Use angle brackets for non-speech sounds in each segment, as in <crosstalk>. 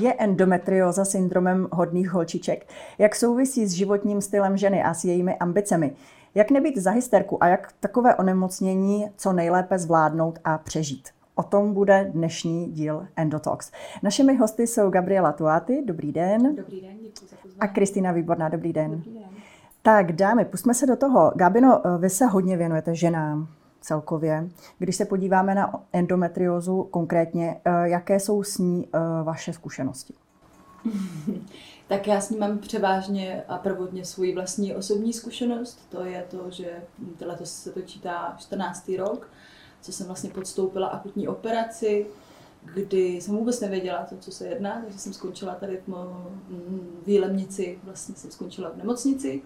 Je endometrióza syndromem hodných holčiček? Jak souvisí s životním stylem ženy a s jejími ambicemi? Jak nebýt za hysterku a jak takové onemocnění co nejlépe zvládnout a přežít? O tom bude dnešní díl Endotox. Našimi hosty jsou Gabriela Tuáty, dobrý den. Dobrý den, děkuji za A Kristýna Výborná, dobrý den. Dobrý den. Tak dámy, pusme se do toho. Gabino, vy se hodně věnujete ženám celkově. Když se podíváme na endometriózu konkrétně, eh, jaké jsou s ní eh, vaše zkušenosti? <laughs> tak já s ní mám převážně a prvotně svoji vlastní osobní zkušenost. To je to, že letos se to čítá 14. rok, co jsem vlastně podstoupila akutní operaci, kdy jsem vůbec nevěděla to, co se jedná, takže jsem skončila tady v Výlemnici, vlastně jsem skončila v nemocnici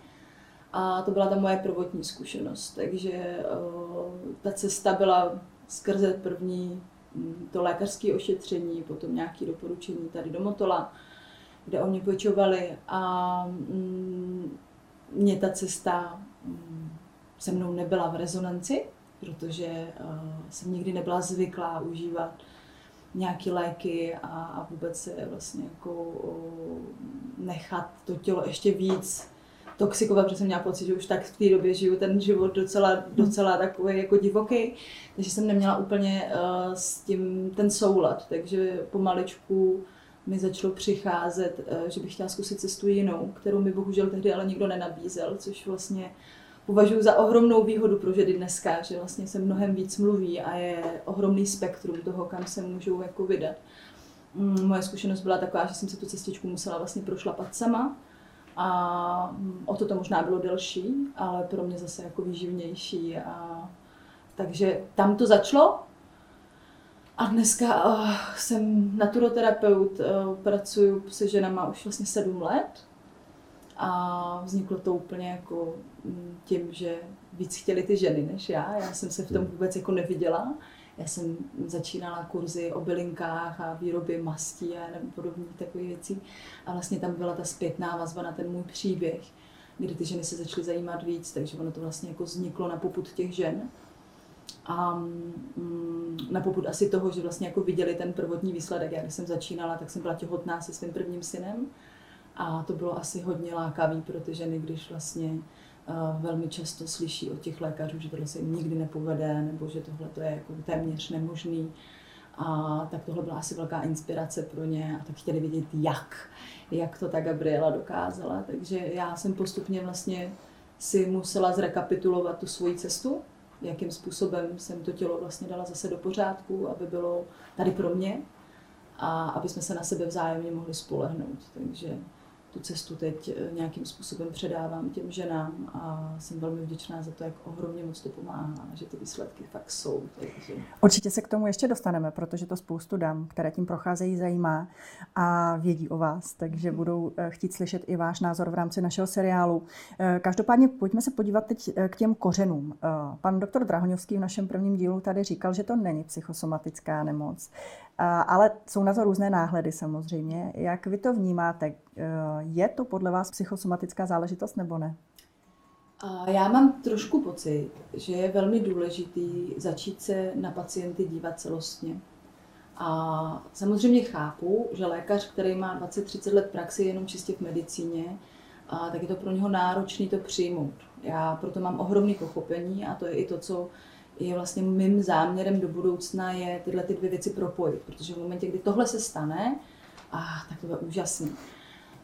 a to byla ta moje prvotní zkušenost. Takže ta cesta byla skrze první um, to lékařské ošetření, potom nějaké doporučení tady do Motola, kde o mě pečovali a um, mě ta cesta um, se mnou nebyla v rezonanci, protože jsem nikdy nebyla zvyklá užívat nějaké léky a, a vůbec se vlastně jako nechat to tělo ještě víc toxikovat, protože jsem měla pocit, že už tak v té době žiju ten život docela, docela takový jako divoký, takže jsem neměla úplně uh, s tím ten soulad, takže pomaličku mi začalo přicházet, uh, že bych chtěla zkusit cestu jinou, kterou mi bohužel tehdy ale nikdo nenabízel, což vlastně považuji za ohromnou výhodu pro ženy dneska, že vlastně se mnohem víc mluví a je ohromný spektrum toho, kam se můžou jako vydat. Mm, moje zkušenost byla taková, že jsem se tu cestičku musela vlastně prošlapat sama, a o to to možná bylo delší, ale pro mě zase jako výživnější. A, takže tam to začalo. A dneska uh, jsem naturoterapeut, uh, pracuji se ženama už vlastně sedm let. A vzniklo to úplně jako mm, tím, že víc chtěli ty ženy než já. Já jsem se v tom vůbec jako neviděla. Já jsem začínala kurzy o bylinkách a výrobě mastí a nebo podobných takových věcí. A vlastně tam byla ta zpětná vazba na ten můj příběh, kdy ty ženy se začaly zajímat víc, takže ono to vlastně jako vzniklo na poput těch žen. A mm, na poput asi toho, že vlastně jako viděli ten prvotní výsledek. Já když jsem začínala, tak jsem byla těhotná se svým prvním synem. A to bylo asi hodně lákavý pro ty ženy, když vlastně velmi často slyší od těch lékařů, že tohle se jim nikdy nepovede, nebo že tohle to je jako téměř nemožný. A tak tohle byla asi velká inspirace pro ně a tak chtěli vědět, jak, jak to ta Gabriela dokázala. Takže já jsem postupně vlastně si musela zrekapitulovat tu svoji cestu, jakým způsobem jsem to tělo vlastně dala zase do pořádku, aby bylo tady pro mě a aby jsme se na sebe vzájemně mohli spolehnout. Takže tu cestu teď eh, nějakým způsobem předávám těm ženám a jsem velmi vděčná za to, jak ohromně moc to pomáhá, že ty výsledky fakt jsou. Takže... Určitě se k tomu ještě dostaneme, protože to spoustu dám, které tím procházejí, zajímá a vědí o vás, takže budou eh, chtít slyšet i váš názor v rámci našeho seriálu. Eh, každopádně pojďme se podívat teď k těm kořenům. Pan doktor Drahoňovský v našem prvním dílu tady říkal, že to není psychosomatická nemoc. Ale jsou na to různé náhledy samozřejmě. Jak vy to vnímáte? Je to podle vás psychosomatická záležitost nebo ne? Já mám trošku pocit, že je velmi důležitý začít se na pacienty dívat celostně. A samozřejmě chápu, že lékař, který má 20-30 let praxi jenom čistě v medicíně, a tak je to pro něho náročné to přijmout. Já proto mám ohromný pochopení a to je i to, co je vlastně mým záměrem do budoucna je tyhle ty dvě věci propojit, protože v momentě, kdy tohle se stane, a tak to bude úžasný.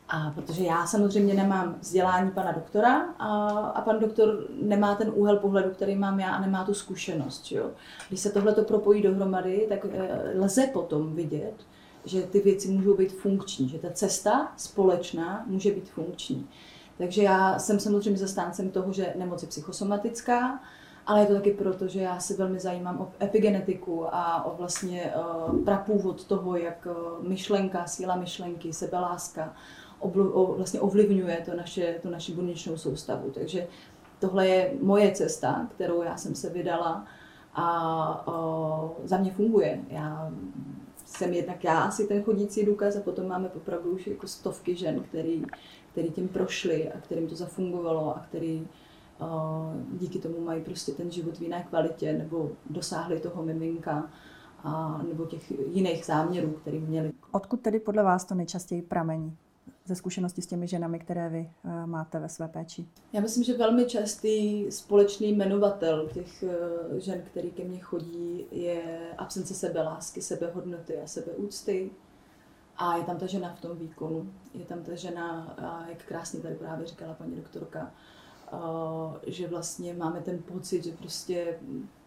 A protože já samozřejmě nemám vzdělání pana doktora a, a pan doktor nemá ten úhel pohledu, který mám já a nemá tu zkušenost. Jo? Když se tohle to propojí dohromady, tak e, lze potom vidět, že ty věci můžou být funkční, že ta cesta společná může být funkční. Takže já jsem samozřejmě zastáncem toho, že nemoc je psychosomatická, ale je to taky proto, že já se velmi zajímám o epigenetiku a o vlastně uh, prapůvod toho, jak uh, myšlenka, síla myšlenky, sebeláska vlastně ovlivňuje to naše, to naši buněčnou soustavu. Takže tohle je moje cesta, kterou já jsem se vydala a za mě funguje. Já jsem jednak já asi ten chodící důkaz a potom máme opravdu už jako stovky žen, který, který tím prošli a kterým to zafungovalo a který díky tomu mají prostě ten život v jiné kvalitě nebo dosáhli toho miminka a, nebo těch jiných záměrů, které měli. Odkud tedy podle vás to nejčastěji pramení? ze zkušenosti s těmi ženami, které vy uh, máte ve své péči? Já myslím, že velmi častý společný jmenovatel těch uh, žen, který ke mně chodí, je absence sebelásky, sebehodnoty a sebeúcty. A je tam ta žena v tom výkonu. Je tam ta žena, jak krásně tady právě říkala paní doktorka, že vlastně máme ten pocit, že prostě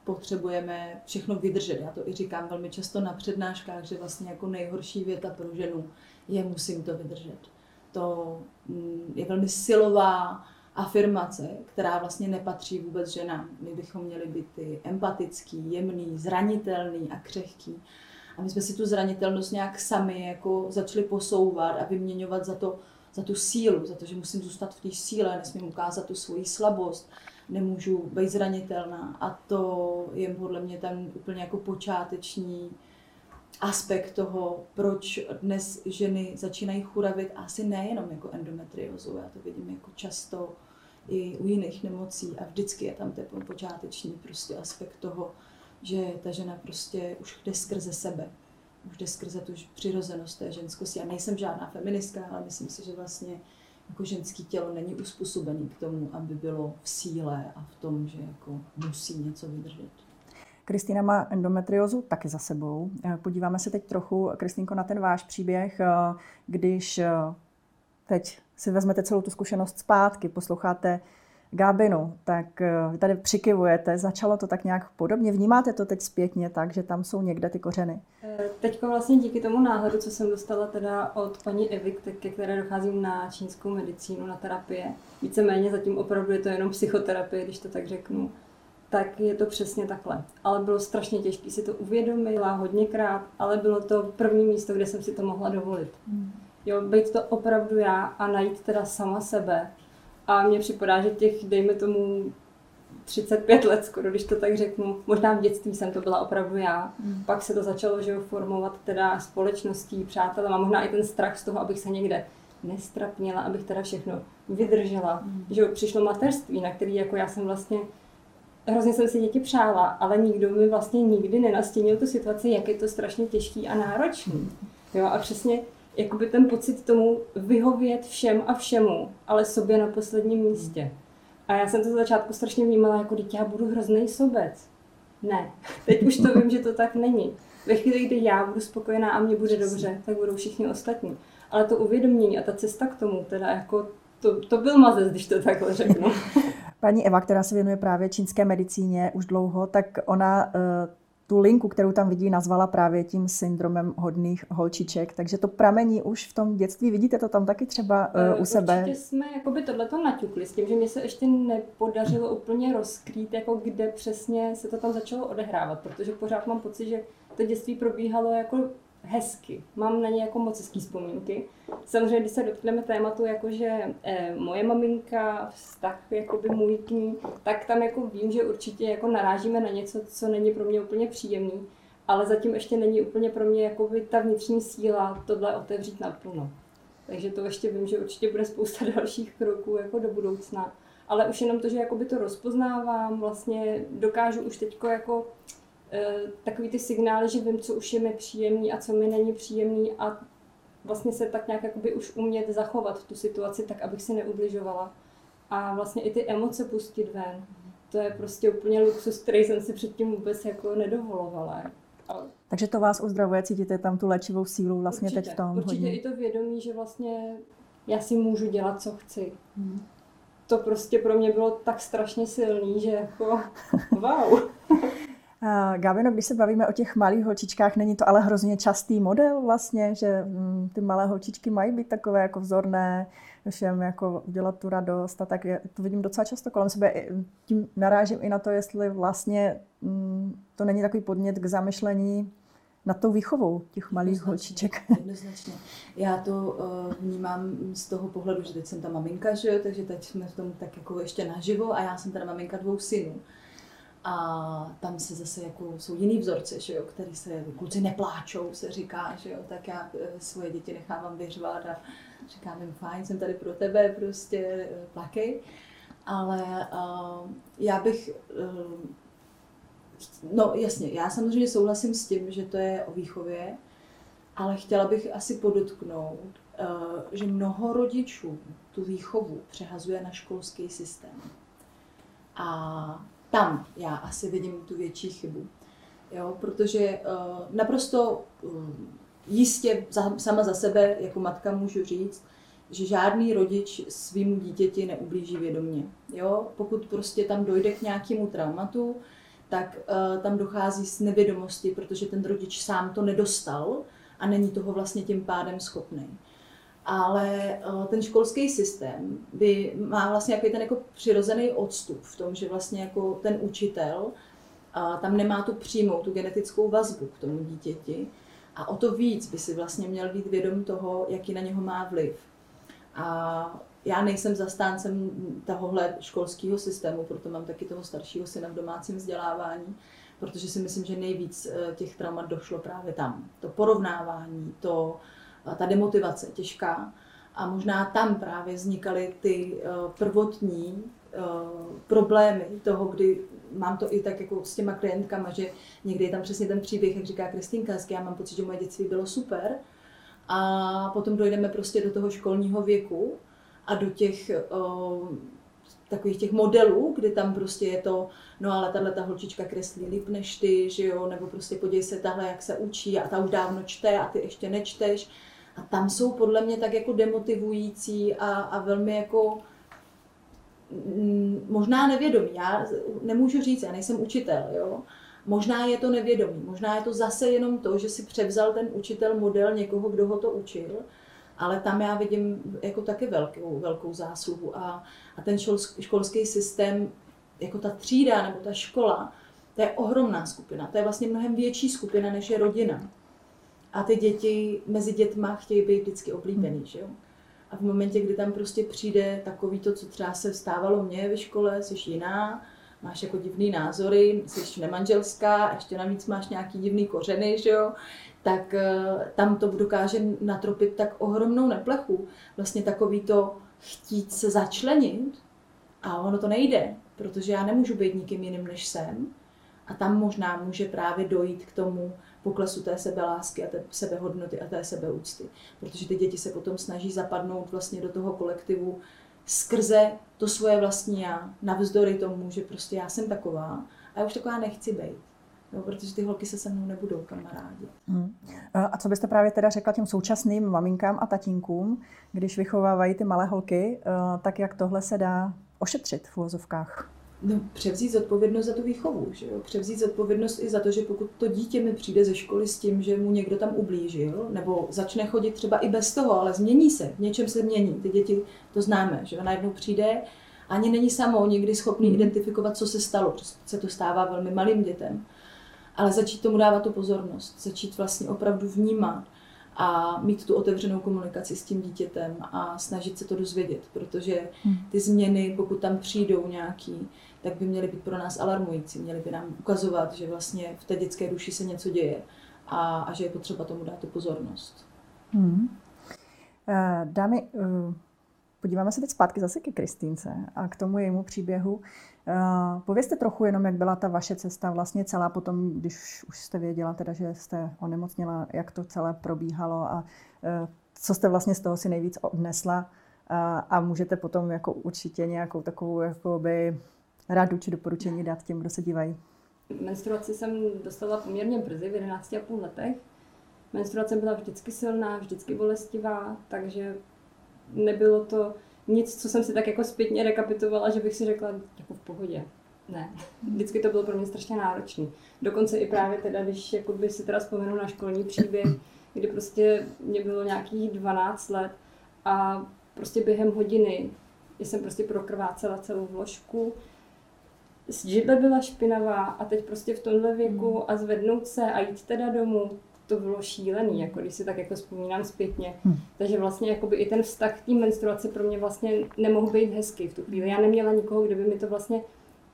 potřebujeme všechno vydržet. Já to i říkám velmi často na přednáškách, že vlastně jako nejhorší věta pro ženu je musím to vydržet to mm, je velmi silová afirmace, která vlastně nepatří vůbec ženám. My bychom měli být ty empatický, jemný, zranitelný a křehký. A my jsme si tu zranitelnost nějak sami jako začali posouvat a vyměňovat za, to, za tu sílu, za to, že musím zůstat v té síle, nesmím ukázat tu svoji slabost, nemůžu být zranitelná. A to je podle mě ten úplně jako počáteční aspekt toho, proč dnes ženy začínají churavit, asi nejenom jako endometriózu, já to vidím jako často i u jiných nemocí a vždycky je tam ten počáteční prostě aspekt toho, že ta žena prostě už jde skrze sebe, už jde skrze tu přirozenost té ženskosti. Já nejsem žádná feministka, ale myslím si, že vlastně jako ženský tělo není uspůsobený k tomu, aby bylo v síle a v tom, že jako musí něco vydržet. Kristýna má endometriozu taky za sebou. Eh, podíváme se teď trochu, Kristýnko, na ten váš příběh, eh, když eh, teď si vezmete celou tu zkušenost zpátky, posloucháte Gábinu, tak vy tady přikivujete, začalo to tak nějak podobně, vnímáte to teď zpětně tak, že tam jsou někde ty kořeny? Teďko vlastně díky tomu náhledu, co jsem dostala teda od paní Evy, ke které docházím na čínskou medicínu, na terapie, víceméně zatím opravdu je to jenom psychoterapie, když to tak řeknu, tak je to přesně takhle. Ale bylo strašně těžké si to uvědomit, hodněkrát, ale bylo to první místo, kde jsem si to mohla dovolit. Hmm. Jo, být to opravdu já a najít teda sama sebe. A mně připadá, že těch, dejme tomu, 35 let skoro, když to tak řeknu. Možná v dětství jsem to byla opravdu já. Hmm. Pak se to začalo že formovat teda společností, přátelem a možná i ten strach z toho, abych se někde nestrapněla, abych teda všechno vydržela. Hmm. Že přišlo materství, na který jako já jsem vlastně hrozně jsem si děti přála, ale nikdo mi vlastně nikdy nenastínil tu situaci, jak je to strašně těžký a náročný. Jo, a přesně jakoby ten pocit tomu vyhovět všem a všemu, ale sobě na posledním místě. A já jsem to za začátku strašně vnímala, jako teď já budu hrozný sobec. Ne, teď už to vím, že to tak není. Ve chvíli, kdy já budu spokojená a mě bude dobře, tak budou všichni ostatní. Ale to uvědomění a ta cesta k tomu, teda jako to, to byl mazec, když to takhle řeknu. Paní Eva, která se věnuje právě čínské medicíně už dlouho, tak ona eh, tu linku, kterou tam vidí, nazvala právě tím syndromem hodných holčiček, takže to pramení už v tom dětství. Vidíte to tam taky třeba uh, u sebe? Určitě jsme jakoby tohleto naťukli s tím, že mi se ještě nepodařilo úplně rozkrýt, jako kde přesně se to tam začalo odehrávat, protože pořád mám pocit, že to dětství probíhalo jako hezky. Mám na ně jako moc hezký vzpomínky. Samozřejmě, když se dotkneme tématu, jakože eh, moje maminka, vztah jakoby můj k ní, tak tam jako vím, že určitě jako narážíme na něco, co není pro mě úplně příjemný, ale zatím ještě není úplně pro mě jakoby ta vnitřní síla tohle otevřít naplno. Takže to ještě vím, že určitě bude spousta <laughs> dalších kroků jako do budoucna. Ale už jenom to, že jakoby to rozpoznávám, vlastně dokážu už teďko jako takový ty signály, že vím, co už je mi příjemný a co mi není příjemný a vlastně se tak nějak jakoby už umět zachovat v tu situaci tak, abych si neubližovala. A vlastně i ty emoce pustit ven. To je prostě úplně luxus, který jsem si předtím vůbec jako nedovolovala. Ale... Takže to vás uzdravuje, cítíte tam tu léčivou sílu vlastně určitě, teď v tom Určitě hodně. i to vědomí, že vlastně já si můžu dělat, co chci. Hmm. To prostě pro mě bylo tak strašně silný, že jako <laughs> wow. Gabino, když se bavíme o těch malých holčičkách, není to ale hrozně častý model vlastně, že mm, ty malé holčičky mají být takové jako vzorné, všem jako udělat tu radost a tak je, to vidím docela často kolem sebe. Tím narážím i na to, jestli vlastně mm, to není takový podnět k zamyšlení nad tou výchovou těch malých holčiček. Jednoznačně. Já to uh, vnímám z toho pohledu, že teď jsem ta maminka, že takže teď jsme v tom tak jako ještě naživo a já jsem teda maminka dvou synů. A tam se zase jako jsou jiný vzorce, že jo, který se, kluci nepláčou, se říká, že jo, tak já eh, svoje děti nechávám vyřvat a říkám jim, fajn, jsem tady pro tebe, prostě eh, plakej. Ale uh, já bych uh, no jasně, já samozřejmě souhlasím s tím, že to je o výchově, ale chtěla bych asi podotknout, eh, že mnoho rodičů tu výchovu přehazuje na školský systém. A tam já asi vidím tu větší chybu. Jo, protože uh, naprosto uh, jistě za, sama za sebe jako matka můžu říct, že žádný rodič svým dítěti neublíží vědomě. Jo? Pokud prostě tam dojde k nějakému traumatu, tak uh, tam dochází s nevědomosti, protože ten rodič sám to nedostal a není toho vlastně tím pádem schopný. Ale uh, ten školský systém by má vlastně jaký ten jako přirozený odstup v tom, že vlastně jako ten učitel uh, tam nemá tu přímou, tu genetickou vazbu k tomu dítěti a o to víc by si vlastně měl být vědom toho, jaký na něho má vliv. A já nejsem zastáncem tohohle školského systému, proto mám taky toho staršího syna v domácím vzdělávání, protože si myslím, že nejvíc eh, těch traumat došlo právě tam. To porovnávání, to, eh, ta demotivace těžká. A možná tam právě vznikaly ty eh, prvotní problémy toho, kdy mám to i tak jako s těma klientkama, že někdy je tam přesně ten příběh, jak říká Kristýnka, já mám pocit, že moje dětství bylo super, a potom dojdeme prostě do toho školního věku a do těch uh, takových těch modelů, kdy tam prostě je to, no ale tahle ta holčička kreslí líp než ty, že jo, nebo prostě podívej se tahle, jak se učí a ta už dávno čte a ty ještě nečteš. A tam jsou podle mě tak jako demotivující a, a velmi jako mm, možná nevědomí. Já nemůžu říct, já nejsem učitel, jo, Možná je to nevědomí, možná je to zase jenom to, že si převzal ten učitel model někoho, kdo ho to učil, ale tam já vidím jako taky velkou, velkou zásluhu. A, a ten školský systém, jako ta třída nebo ta škola, to je ohromná skupina. To je vlastně mnohem větší skupina, než je rodina. A ty děti mezi dětma chtějí být vždycky oblíbený, že jo? A v momentě, kdy tam prostě přijde takový to, co třeba se stávalo mně ve škole, jsi jiná, máš jako divný názory, jsi nemanželská, ještě navíc máš nějaký divný kořeny, že jo, tak eh, tam to dokáže natropit tak ohromnou neplechu. Vlastně takový to chtít se začlenit a ono to nejde, protože já nemůžu být nikým jiným než jsem. A tam možná může právě dojít k tomu poklesu té sebelásky a té sebehodnoty a té sebeúcty. Protože ty děti se potom snaží zapadnout vlastně do toho kolektivu skrze to svoje vlastní já, navzdory tomu, že prostě já jsem taková a já už taková nechci být. No, protože ty holky se se mnou nebudou kamarádi. Hmm. A co byste právě teda řekla těm současným maminkám a tatínkům, když vychovávají ty malé holky, eh, tak jak tohle se dá ošetřit v uvozovkách? No, převzít zodpovědnost za tu výchovu, že jo? převzít zodpovědnost i za to, že pokud to dítě mi přijde ze školy s tím, že mu někdo tam ublížil, nebo začne chodit třeba i bez toho, ale změní se, v něčem se mění. Ty děti to známe, že najednou přijde, ani není samo někdy schopný hmm. identifikovat, co se stalo, protože se to stává velmi malým dětem. Ale začít tomu dávat tu pozornost, začít vlastně opravdu vnímat a mít tu otevřenou komunikaci s tím dítětem a snažit se to dozvědět, protože hmm. ty změny, pokud tam přijdou nějaký, tak by měly být pro nás alarmující, měly by nám ukazovat, že vlastně v té dětské duši se něco děje a, a že je potřeba tomu dát tu pozornost. Hmm. Eh, dámy, eh, podíváme se teď zpátky zase ke Kristýnce a k tomu jejímu příběhu. Eh, povězte trochu jenom, jak byla ta vaše cesta vlastně celá potom, když už jste věděla teda, že jste onemocněla, jak to celé probíhalo a co jste vlastně z toho si nejvíc odnesla a, a můžete potom jako určitě nějakou takovou jakoby radu či doporučení dát těm, kdo se dívají? Menstruaci jsem dostala poměrně brzy, v 11,5 letech. Menstruace byla vždycky silná, vždycky bolestivá, takže nebylo to nic, co jsem si tak jako zpětně rekapitovala, že bych si řekla, jako v pohodě. Ne, vždycky to bylo pro mě strašně náročné. Dokonce i právě teda, když jako by si teda vzpomenu na školní příběh, kdy prostě mě bylo nějakých 12 let a prostě během hodiny jsem prostě prokrvácela celou vložku, židle byla špinavá a teď prostě v tomhle věku hmm. a zvednout se a jít teda domů, to bylo šílený, jako když si tak jako vzpomínám zpětně. Hmm. Takže vlastně jakoby i ten vztah k té menstruaci pro mě vlastně nemohl být hezký v tu chvíli. Já neměla nikoho, kdo by mi to vlastně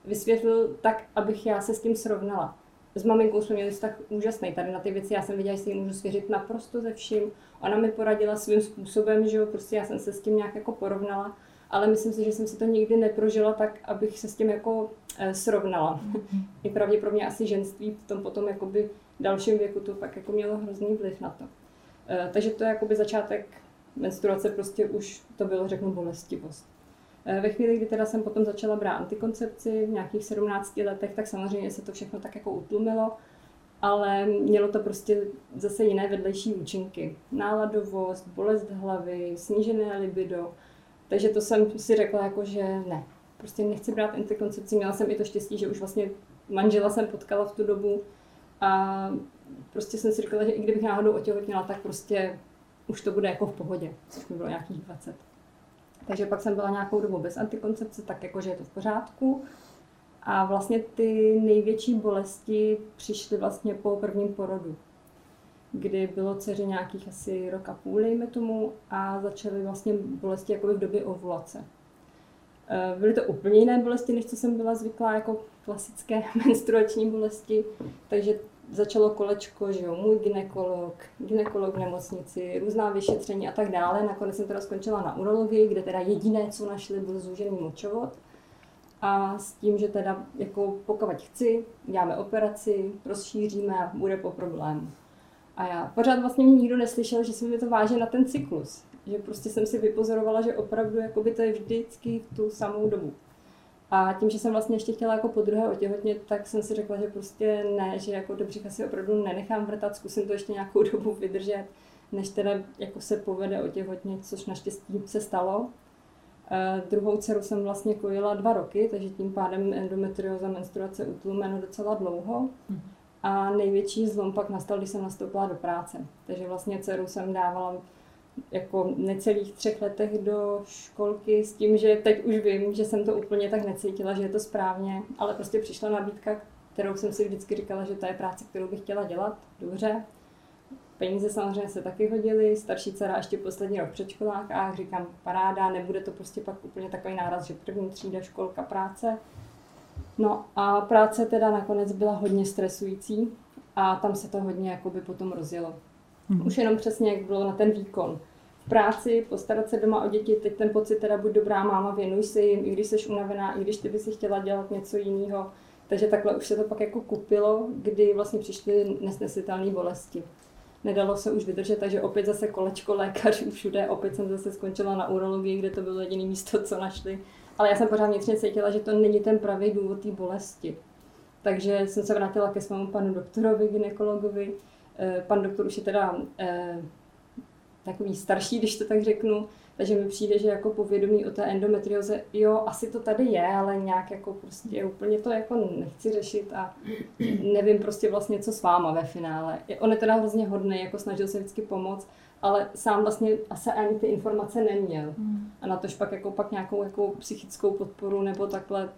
vysvětlil tak, abych já se s tím srovnala. S maminkou jsme měli vztah úžasný. Tady na ty věci já jsem věděla, že si ji můžu svěřit naprosto ze vším. Ona mi poradila svým způsobem, že jo, prostě já jsem se s tím nějak jako porovnala ale myslím si, že jsem si to nikdy neprožila tak, abych se s tím jako srovnala. I pravděpodobně asi ženství v tom potom jakoby dalším věku to pak jako mělo hrozný vliv na to. Eh, takže to je jakoby začátek menstruace, prostě už to bylo, řeknu, bolestivost. Eh, ve chvíli, kdy teda jsem potom začala brát antikoncepci v nějakých 17 letech, tak samozřejmě se to všechno tak jako utlumilo, ale mělo to prostě zase jiné vedlejší účinky. Náladovost, bolest hlavy, snížené libido. Takže to jsem si řekla jako, že ne, prostě nechci brát antikoncepci. Měla jsem i to štěstí, že už vlastně manžela jsem potkala v tu dobu a prostě jsem si říkala, že i kdybych náhodou otěhotněla, tak prostě už to bude jako v pohodě, což mi bylo nějakých 20. Takže pak jsem byla nějakou dobu bez antikoncepce, tak jako, že je to v pořádku. A vlastně ty největší bolesti přišly vlastně po prvním porodu, kdy bylo dceři nějakých asi rok a půl, dejme tomu, a začaly vlastně bolesti jako v době ovulace. Eh, byly to úplně jiné bolesti, než co jsem byla zvyklá jako klasické <laughs> menstruační bolesti, takže začalo kolečko, že jo, můj ginekolog, ginekolog v nemocnici, různá vyšetření a tak dále. Nakonec jsem teda skončila na urologii, kde teda jediné, co našli, byl zúžený močovod. A s tím, že teda jako pokud chci, děláme operaci, rozšíříme a bude po problému. A já pořád vlastně mě nikdo neslyšel, že se mi to váže na ten cyklus. Že prostě jsem si vypozorovala, že opravdu jakoby to je vždycky v tu samou dobu. A tím, že jsem vlastně ještě chtěla jako po druhé otěhotnět, tak jsem si řekla, že prostě ne, že jako do břicha si opravdu nenechám vrtat, zkusím to ještě nějakou <laughs> dobu vydržet, než teda jako se povede otěhotnět, což naštěstí se stalo. Uh, druhou dceru jsem vlastně kojila dva roky, takže tím pádem endometrioza menstruace utlumeno docela dlouho. Mm. A největší zlom pak nastal, když jsem nastoupila do práce. Takže vlastně dceru jsem dávala jako necelých třech letech do školky s tím, že teď už vím, že jsem to úplně tak necítila, že je to správně, ale prostě přišla nabídka, kterou jsem si vždycky říkala, že to je práce, kterou bych chtěla dělat, dobře. Peníze samozřejmě se taky hodily, starší dcera ještě poslední rok v a říkám, paráda, nebude to prostě pak úplně takový náraz, že první třída, školka, práce. No a práce teda nakonec byla hodně stresující a tam se to hodně jakoby potom rozjelo. Mm-hmm. Už jenom přesně, jak bylo na ten výkon. V práci, postarat se doma o děti, teď ten pocit teda buď dobrá máma, věnuj se jim, i když jsi unavená, i když ty by si chtěla dělat něco jiného. Takže takhle už se to pak jako kupilo, kdy vlastně přišly nesnesitelné bolesti. Nedalo se už vydržet, takže opět zase kolečko lékařů <laughs> všude, opět jsem zase skončila na urologii, kde to bylo jediné místo, co našli. Ale já jsem pořád vnitřně cítila, že to není ten pravý důvod té bolesti. Takže jsem se vrátila ke svému panu doktorovi, ginekologovi, pan doktor už je teda eh, takový starší, když to tak řeknu, takže mi přijde, že jako povědomí o té endometrioze, jo, asi to tady je, ale nějak jako prostě úplně to jako nechci řešit a nevím prostě vlastně, co s váma ve finále. On je teda hrozně hodný, jako snažil se vždycky pomoct, ale sám vlastně asi ani ty informace neměl. Hmm. A na tož pak jako pak nějakou jako psychickou podporu nebo takhle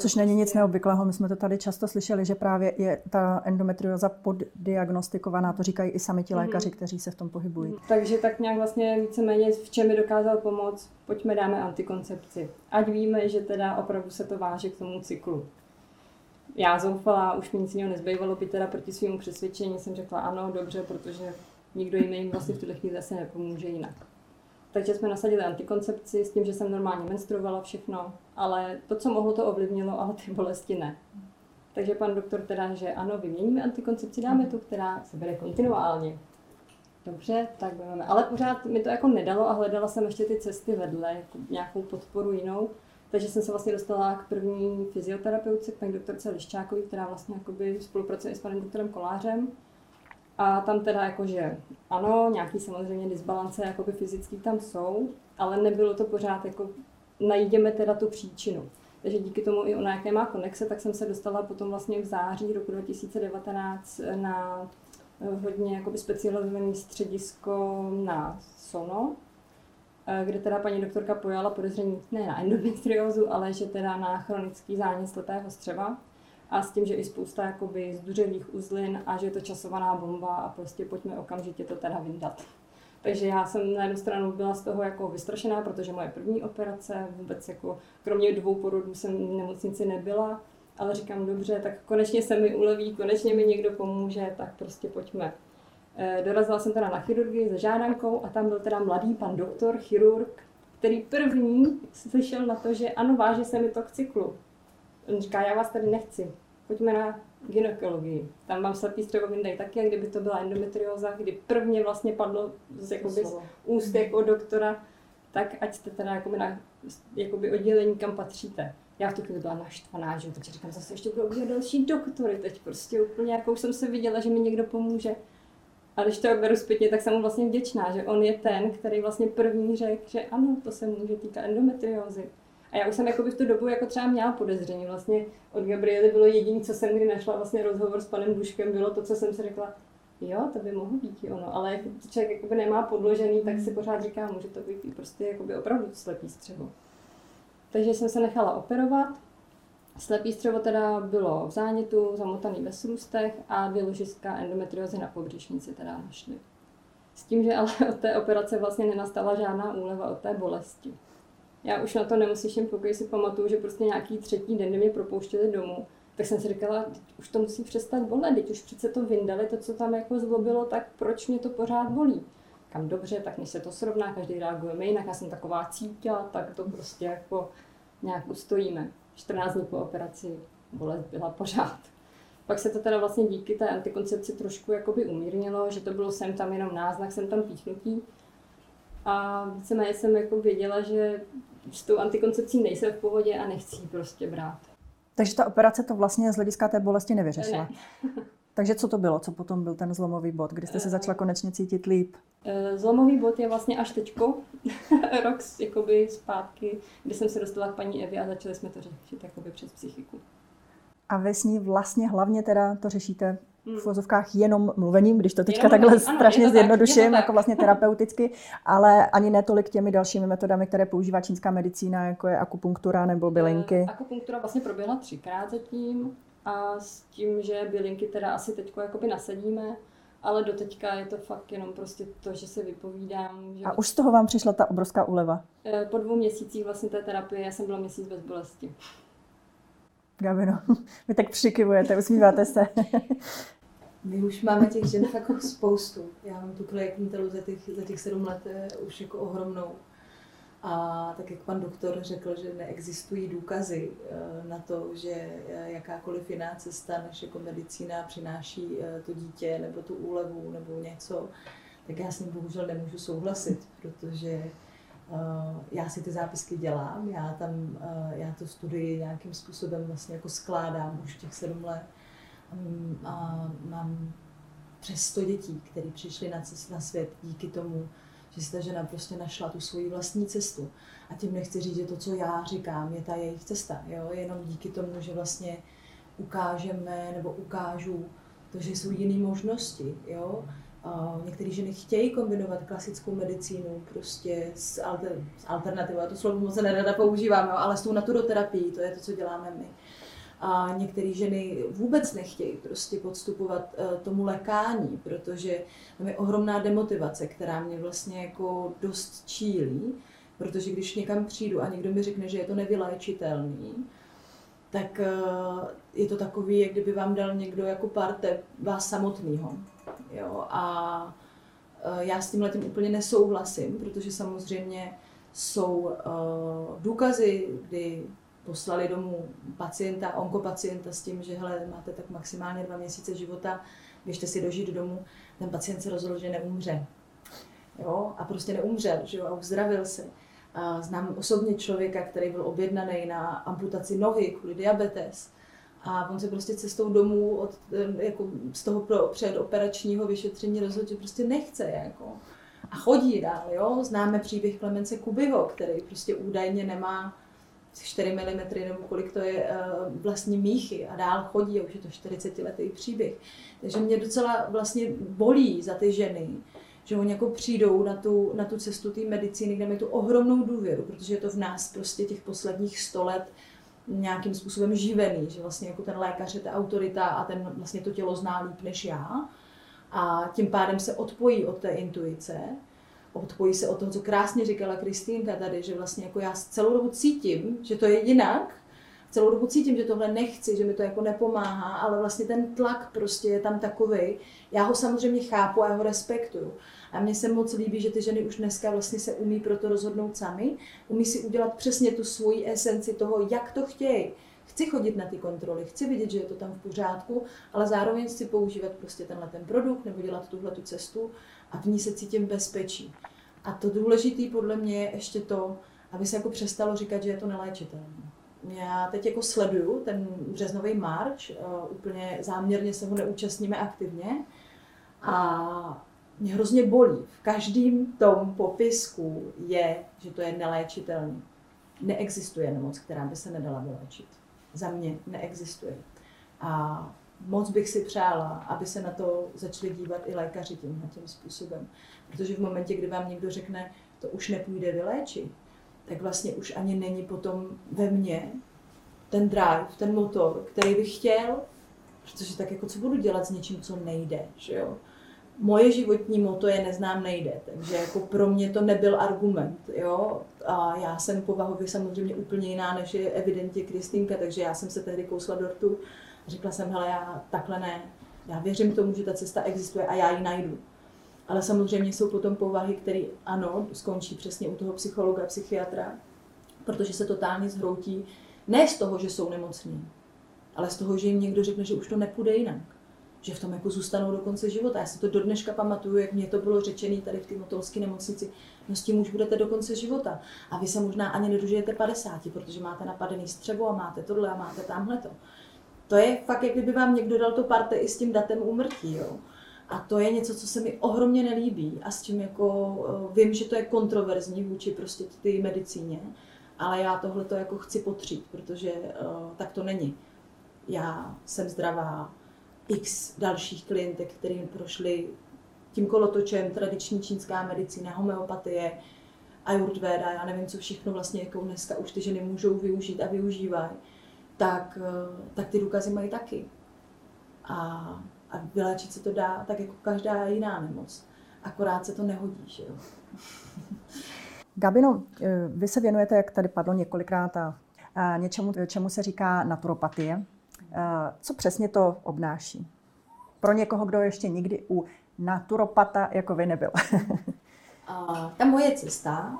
Což není nic neobvyklého, my jsme to tady často slyšeli, že právě je ta endometrioza poddiagnostikovaná, to říkají i sami ti lékaři, mm-hmm. kteří se v tom pohybují. Takže tak nějak vlastně víceméně v čem mi dokázal pomoct, pojďme dáme antikoncepci. Ať víme, že teda opravdu se to váže k tomu cyklu. Já zoufala, už mi nic jiného nezbývalo, by teda proti svému přesvědčení jsem řekla ano, dobře, protože nikdo jiný jim vlastně v tuhle chvíli zase nepomůže jinak. Takže jsme nasadili antikoncepci s tím, že jsem normálně menstruovala všechno, ale to, co mohlo, to ovlivnilo, ale ty bolesti ne. Takže pan doktor teda, že ano, vyměníme antikoncepci, dáme tu, která se bere kontinuálně. Dobře, tak budeme. Ale pořád mi to jako nedalo a hledala jsem ještě ty cesty vedle, jako nějakou podporu jinou. Takže jsem se vlastně dostala k první fyzioterapeutce, k paní doktorce Liščákové, která vlastně spolupracuje s panem doktorem Kolářem. A tam teda jakože ano, nějaký samozřejmě disbalance jakoby fyzický tam jsou, ale nebylo to pořád jako najdeme teda tu příčinu. Takže díky tomu i ona, jaké má konexe, tak jsem se dostala potom vlastně v září roku 2019 na hodně jakoby specializované středisko na Sono, kde teda paní doktorka pojala podezření ne na endometriózu, ale že teda na chronický zánět slepého střeva a s tím, že i spousta jakoby zduřelých uzlin a že je to časovaná bomba a prostě pojďme okamžitě to teda vyndat. Takže já jsem na jednu stranu byla z toho jako vystrašená, protože moje první operace, vůbec jako kromě dvou porodů jsem v nemocnici nebyla, ale říkám, dobře, tak konečně se mi uleví, konečně mi někdo pomůže, tak prostě pojďme. E, dorazila jsem teda na chirurgii za žádankou a tam byl teda mladý pan doktor, chirurg, který první slyšel na to, že ano, váží se mi to k cyklu. On říká, já vás tady nechci, pojďme na gynekologii. Tam mám slepý střevo vyndají taky, jak kdyby to byla endometrióza, kdy prvně vlastně padlo z, jakoby, z úst jako doktora, tak ať jste teda jakoby na jakoby oddělení, kam patříte. Já v tu chvíli byla naštvaná, že takže říkám, zase ještě budou další doktory, teď prostě úplně jako už jsem se viděla, že mi někdo pomůže. A když to beru zpětně, tak jsem mu vlastně vděčná, že on je ten, který vlastně první řekl, že ano, to se může týkat endometriózy. A já už jsem jako v tu dobu jako třeba měla podezření. Vlastně od Gabriely bylo jediné, co jsem kdy našla vlastně rozhovor s panem Duškem, bylo to, co jsem si řekla, jo, to by mohlo být ono, ale jak to člověk jakoby nemá podložený, tak si pořád říká, může to být prostě jakoby opravdu slepý střevo. Takže jsem se nechala operovat. Slepý střevo teda bylo v zánětu, zamotaný ve srůstech a dvě ložiska endometriozy na pobřišnici teda našli. S tím, že ale od té operace vlastně nenastala žádná úleva od té bolesti. Já už na to nemusím, pokud si pamatuju, že prostě nějaký třetí den, mě propouštěli domů, tak jsem si říkala, už to musí přestat bolet, teď už přece to vyndali, to, co tam jako zlobilo, tak proč mě to pořád bolí? Kam dobře, tak než se to srovná, každý reaguje jinak, já jsem taková cítila, tak to prostě jako nějak ustojíme. 14 dní po operaci bolest byla pořád. Pak se to teda vlastně díky té antikoncepci trošku jakoby umírnilo, že to bylo sem tam jenom náznak, jsem tam píchnutí. A víceméně jsem jako věděla, že s tou antikoncepcí nejsem v pohodě a nechci ji prostě brát. Takže ta operace to vlastně z hlediska té bolesti nevyřešila? Ne. <laughs> Takže co to bylo? Co potom byl ten zlomový bod, kdy jste se začala konečně cítit líp? Eh, zlomový bod je vlastně až teďko, <laughs> rok jakoby zpátky, kdy jsem se dostala k paní Evi a začali jsme to řešit jakoby přes psychiku. A vy s ní vlastně hlavně teda to řešíte. V vozovkách jenom mluvením, když to teďka Jenom takhle ano, strašně to zjednoduším, tak. jako vlastně terapeuticky, ale ani ne tolik těmi dalšími metodami, které používá čínská medicína, jako je akupunktura nebo bylinky. Eh, Akupunktura vlastně proběhla třikrát zatím a s tím, že bylinky teda asi teďko jakoby nasadíme, ale doteďka je to fakt jenom prostě to, že se vypovídám. Že A už z toho vám přišla ta obrovská úleva. Eh, Po dvou měsících vlastně té terapie já jsem byla měsíc bez bolesti. Gabino, <laughs> vy tak přikivujete, usmíváte se. <laughs> My už máme těch žen fakt jako spoustu. Já mám tu klientelu za těch, za těch sedm let eh, už jako ohromnou. A tak jak pan doktor řekl, že neexistují důkazy eh, na to, že eh, jakákoliv jiná cesta než jako medicína přináší to dítě nebo tu úlevu nebo něco, tak já s ním bohužel nemůžu souhlasit, protože já si ty zápisky dělám, já tam, eh, já to studii nějakým způsobem vlastně jako skládám už těch sedm let. Mm, A mám přes 100 dětí, které přišly na, cest, na svět díky tomu, že si ta žena prostě našla tu svoji vlastní cestu. A tím nechci říct, že to, co já říkám, je ta jejich cesta. Jo? Jenom díky tomu, že vlastně ukážeme nebo ukážu to, že jsou jiné možnosti. Jo? A některé ženy chtějí kombinovat klasickou medicínu prostě s, alter, s alternativou. Já to slovo moc nerada používám, jo? ale s tou naturoterapií, to je to, co děláme my. A některé ženy vůbec nechtějí prostě podstupovat uh, tomu lékání, protože tam je ohromná demotivace, která mě vlastně jako dost čílí, protože když někam přijdu a někdo mi řekne, že je to nevyléčitelný, tak uh, je to takový, jak kdyby vám dal někdo jako parte vás samotného. Jo? A uh, já s tím letím úplně nesouhlasím, protože samozřejmě jsou uh, důkazy, kdy poslali domů pacienta, onkopacienta s tím, že hele, máte tak maximálně dva měsíce života, běžte si dožít domů, ten pacient se rozhodl, že neumře. Jo? A prostě neumřel, že jo? a uzdravil se. Znám osobně člověka, který byl objednaný na amputaci nohy kvůli diabetes. A on se prostě cestou domů od, jako z toho pro, předoperačního vyšetření rozhodl, že prostě nechce. Jako. A chodí dál. Jo? Známe příběh Klemence Kubyho, který prostě údajně nemá 4 mm nebo kolik to je vlastní míchy a dál chodí a už je to 40 letý příběh. Takže mě docela vlastně bolí za ty ženy, že oni jako přijdou na tu, na tu cestu té medicíny, kde mají tu ohromnou důvěru, protože je to v nás prostě těch posledních 100 let nějakým způsobem živený, že vlastně jako ten lékař je ta autorita a ten vlastně to tělo zná líp než já. A tím pádem se odpojí od té intuice odpojí se od toho, co krásně říkala Kristýnka tady, že vlastně jako já celou dobu cítím, že to je jinak, celou dobu cítím, že tohle nechci, že mi to jako nepomáhá, ale vlastně ten tlak prostě je tam takový. Já ho samozřejmě chápu a já ho respektuju. A mně se moc líbí, že ty ženy už dneska vlastně se umí pro to rozhodnout sami, umí si udělat přesně tu svoji esenci toho, jak to chtějí. chci chodit na ty kontroly, chci vidět, že je to tam v pořádku, ale zároveň chci používat prostě tenhle ten produkt nebo dělat tuhle tu cestu a v ní se cítím bezpečí. A to důležité podle mě je ještě to, aby se jako přestalo říkat, že je to neléčitelné. Já teď jako sleduju ten březnový marč, uh, úplně záměrně se ho neúčastníme aktivně a mě hrozně bolí. V každém tom popisku je, že to je neléčitelné. Neexistuje nemoc, která by se nedala vyléčit. Za mě neexistuje. A moc bych si přála, aby se na to začali dívat i lékaři tímhle tím způsobem. Protože v momentě, kdy vám někdo řekne, to už nepůjde vyléčit, tak vlastně už ani není potom ve mně ten drive, ten motor, který bych chtěl, protože tak jako co budu dělat s něčím, co nejde, že jo? Moje životní moto je neznám nejde, takže jako pro mě to nebyl argument, jo? A já jsem povahově samozřejmě úplně jiná, než je evidentně Kristýnka, takže já jsem se tehdy kousla dortu a řekla jsem, hele, já takhle ne, já věřím tomu, že ta cesta existuje a já ji najdu. Ale samozřejmě jsou potom povahy, které ano, skončí přesně u toho psychologa, psychiatra, protože se totálně zhroutí ne z toho, že jsou nemocní, ale z toho, že jim někdo řekne, že už to nepůjde jinak. Že v tom jako zůstanou do konce života. Já si to do dneška pamatuju, jak mě to bylo řečené tady v té motolské nemocnici. No s tím už budete do konce života. A vy se možná ani nedožijete 50, protože máte napadený střevo a máte tohle a máte tamhle to. To je fakt, jak kdyby vám někdo dal to parte i s tím datem úmrtí. Jo? A to je něco, co se mi ohromně nelíbí a s čím jako uh, vím, že to je kontroverzní vůči prostě ty medicíně, ale já tohle to jako chci potřít, protože uh, tak to není. Já jsem zdravá, x dalších klientek, kterým prošli tím kolotočem, tradiční čínská medicína, homeopatie, ayurveda, já nevím, co všechno vlastně jako dneska už ty ženy můžou využít a využívají, tak, uh, tak ty důkazy mají taky. A a vyléčit se to dá tak jako každá jiná nemoc. Akorát se to nehodí, že jo. <laughs> Gabino, eh, vy se věnujete, jak tady padlo několikrát, a, a něčemu, čemu se říká naturopatie. Eh, co přesně to obnáší? Pro někoho, kdo ještě nikdy u naturopata jako vy nebyl. <laughs> Ta moje cesta,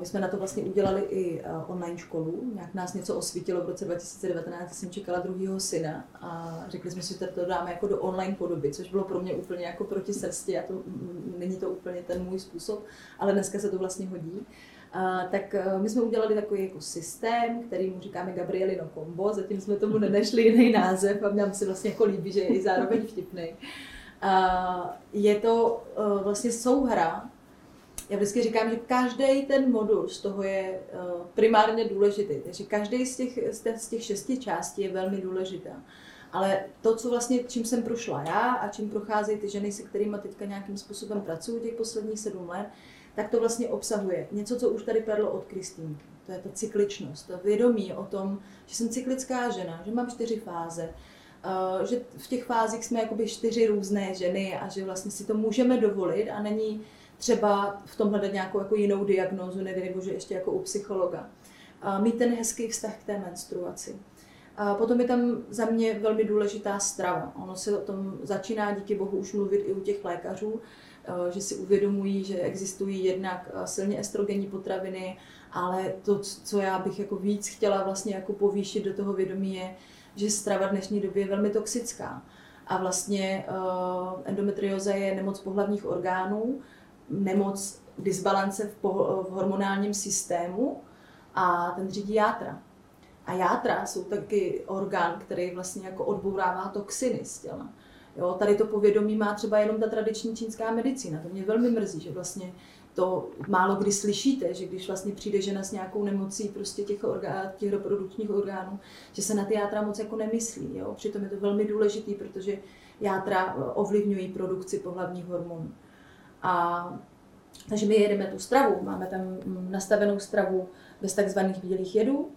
my jsme na to vlastně udělali i online školu, nějak nás něco osvítilo v roce 2019, jsem čekala druhého syna a řekli jsme si, že to dáme jako do online podoby, což bylo pro mě úplně jako proti srsti a to není to úplně ten můj způsob, ale dneska se to vlastně hodí. A, tak my jsme udělali takový jako systém, který mu říkáme Gabrielino Combo, zatím jsme tomu nenešli jiný název a nám se vlastně jako líbí, že je i zároveň vtipný. A, je to vlastně souhra já vždycky říkám, že každý ten modul z toho je eh, primárně důležitý. Takže každý z těch, z těch šesti částí je velmi důležitá. Ale to, co vlastně, čím jsem prošla já a čím procházejí ty ženy, se kterými teďka nějakým způsobem pracuji těch posledních sedm let, tak to vlastně obsahuje něco, co už tady padlo od Kristýnky. To je ta cykličnost, to vědomí o tom, že jsem cyklická žena, že mám čtyři fáze, eh, že v těch fázích jsme jakoby čtyři různé ženy a že vlastně si to můžeme dovolit a není třeba v tom hledat nějakou jako jinou diagnózu, nebo že ještě jako u psychologa. A mít ten hezký vztah k té menstruaci. A potom je tam za mě velmi důležitá strava. Ono se o tom začíná díky bohu už mluvit i u těch lékařů, že si uvědomují, že existují jednak silně estrogenní potraviny, ale to, co já bych jako víc chtěla vlastně jako povýšit do toho vědomí je, že strava v dnešní době je velmi toxická. A vlastně endometrioza je nemoc pohlavních orgánů, nemoc disbalance v, v hormonálním systému a ten řídí játra. A játra jsou taky orgán, který vlastně jako odbourává toxiny z těla. Jo, tady to povědomí má třeba jenom ta tradiční čínská medicína. To mě velmi mrzí, že vlastně to málo kdy slyšíte, že když vlastně přijde žena s nějakou nemocí prostě těch, orgán, těch reprodukčních orgánů, že se na ty játra moc jako nemyslí. Jo? Přitom je to velmi důležitý, protože játra ovlivňují produkci pohlavních hormonů. A, takže my jedeme tu stravu, máme tam nastavenou stravu bez takzvaných bílých jedů,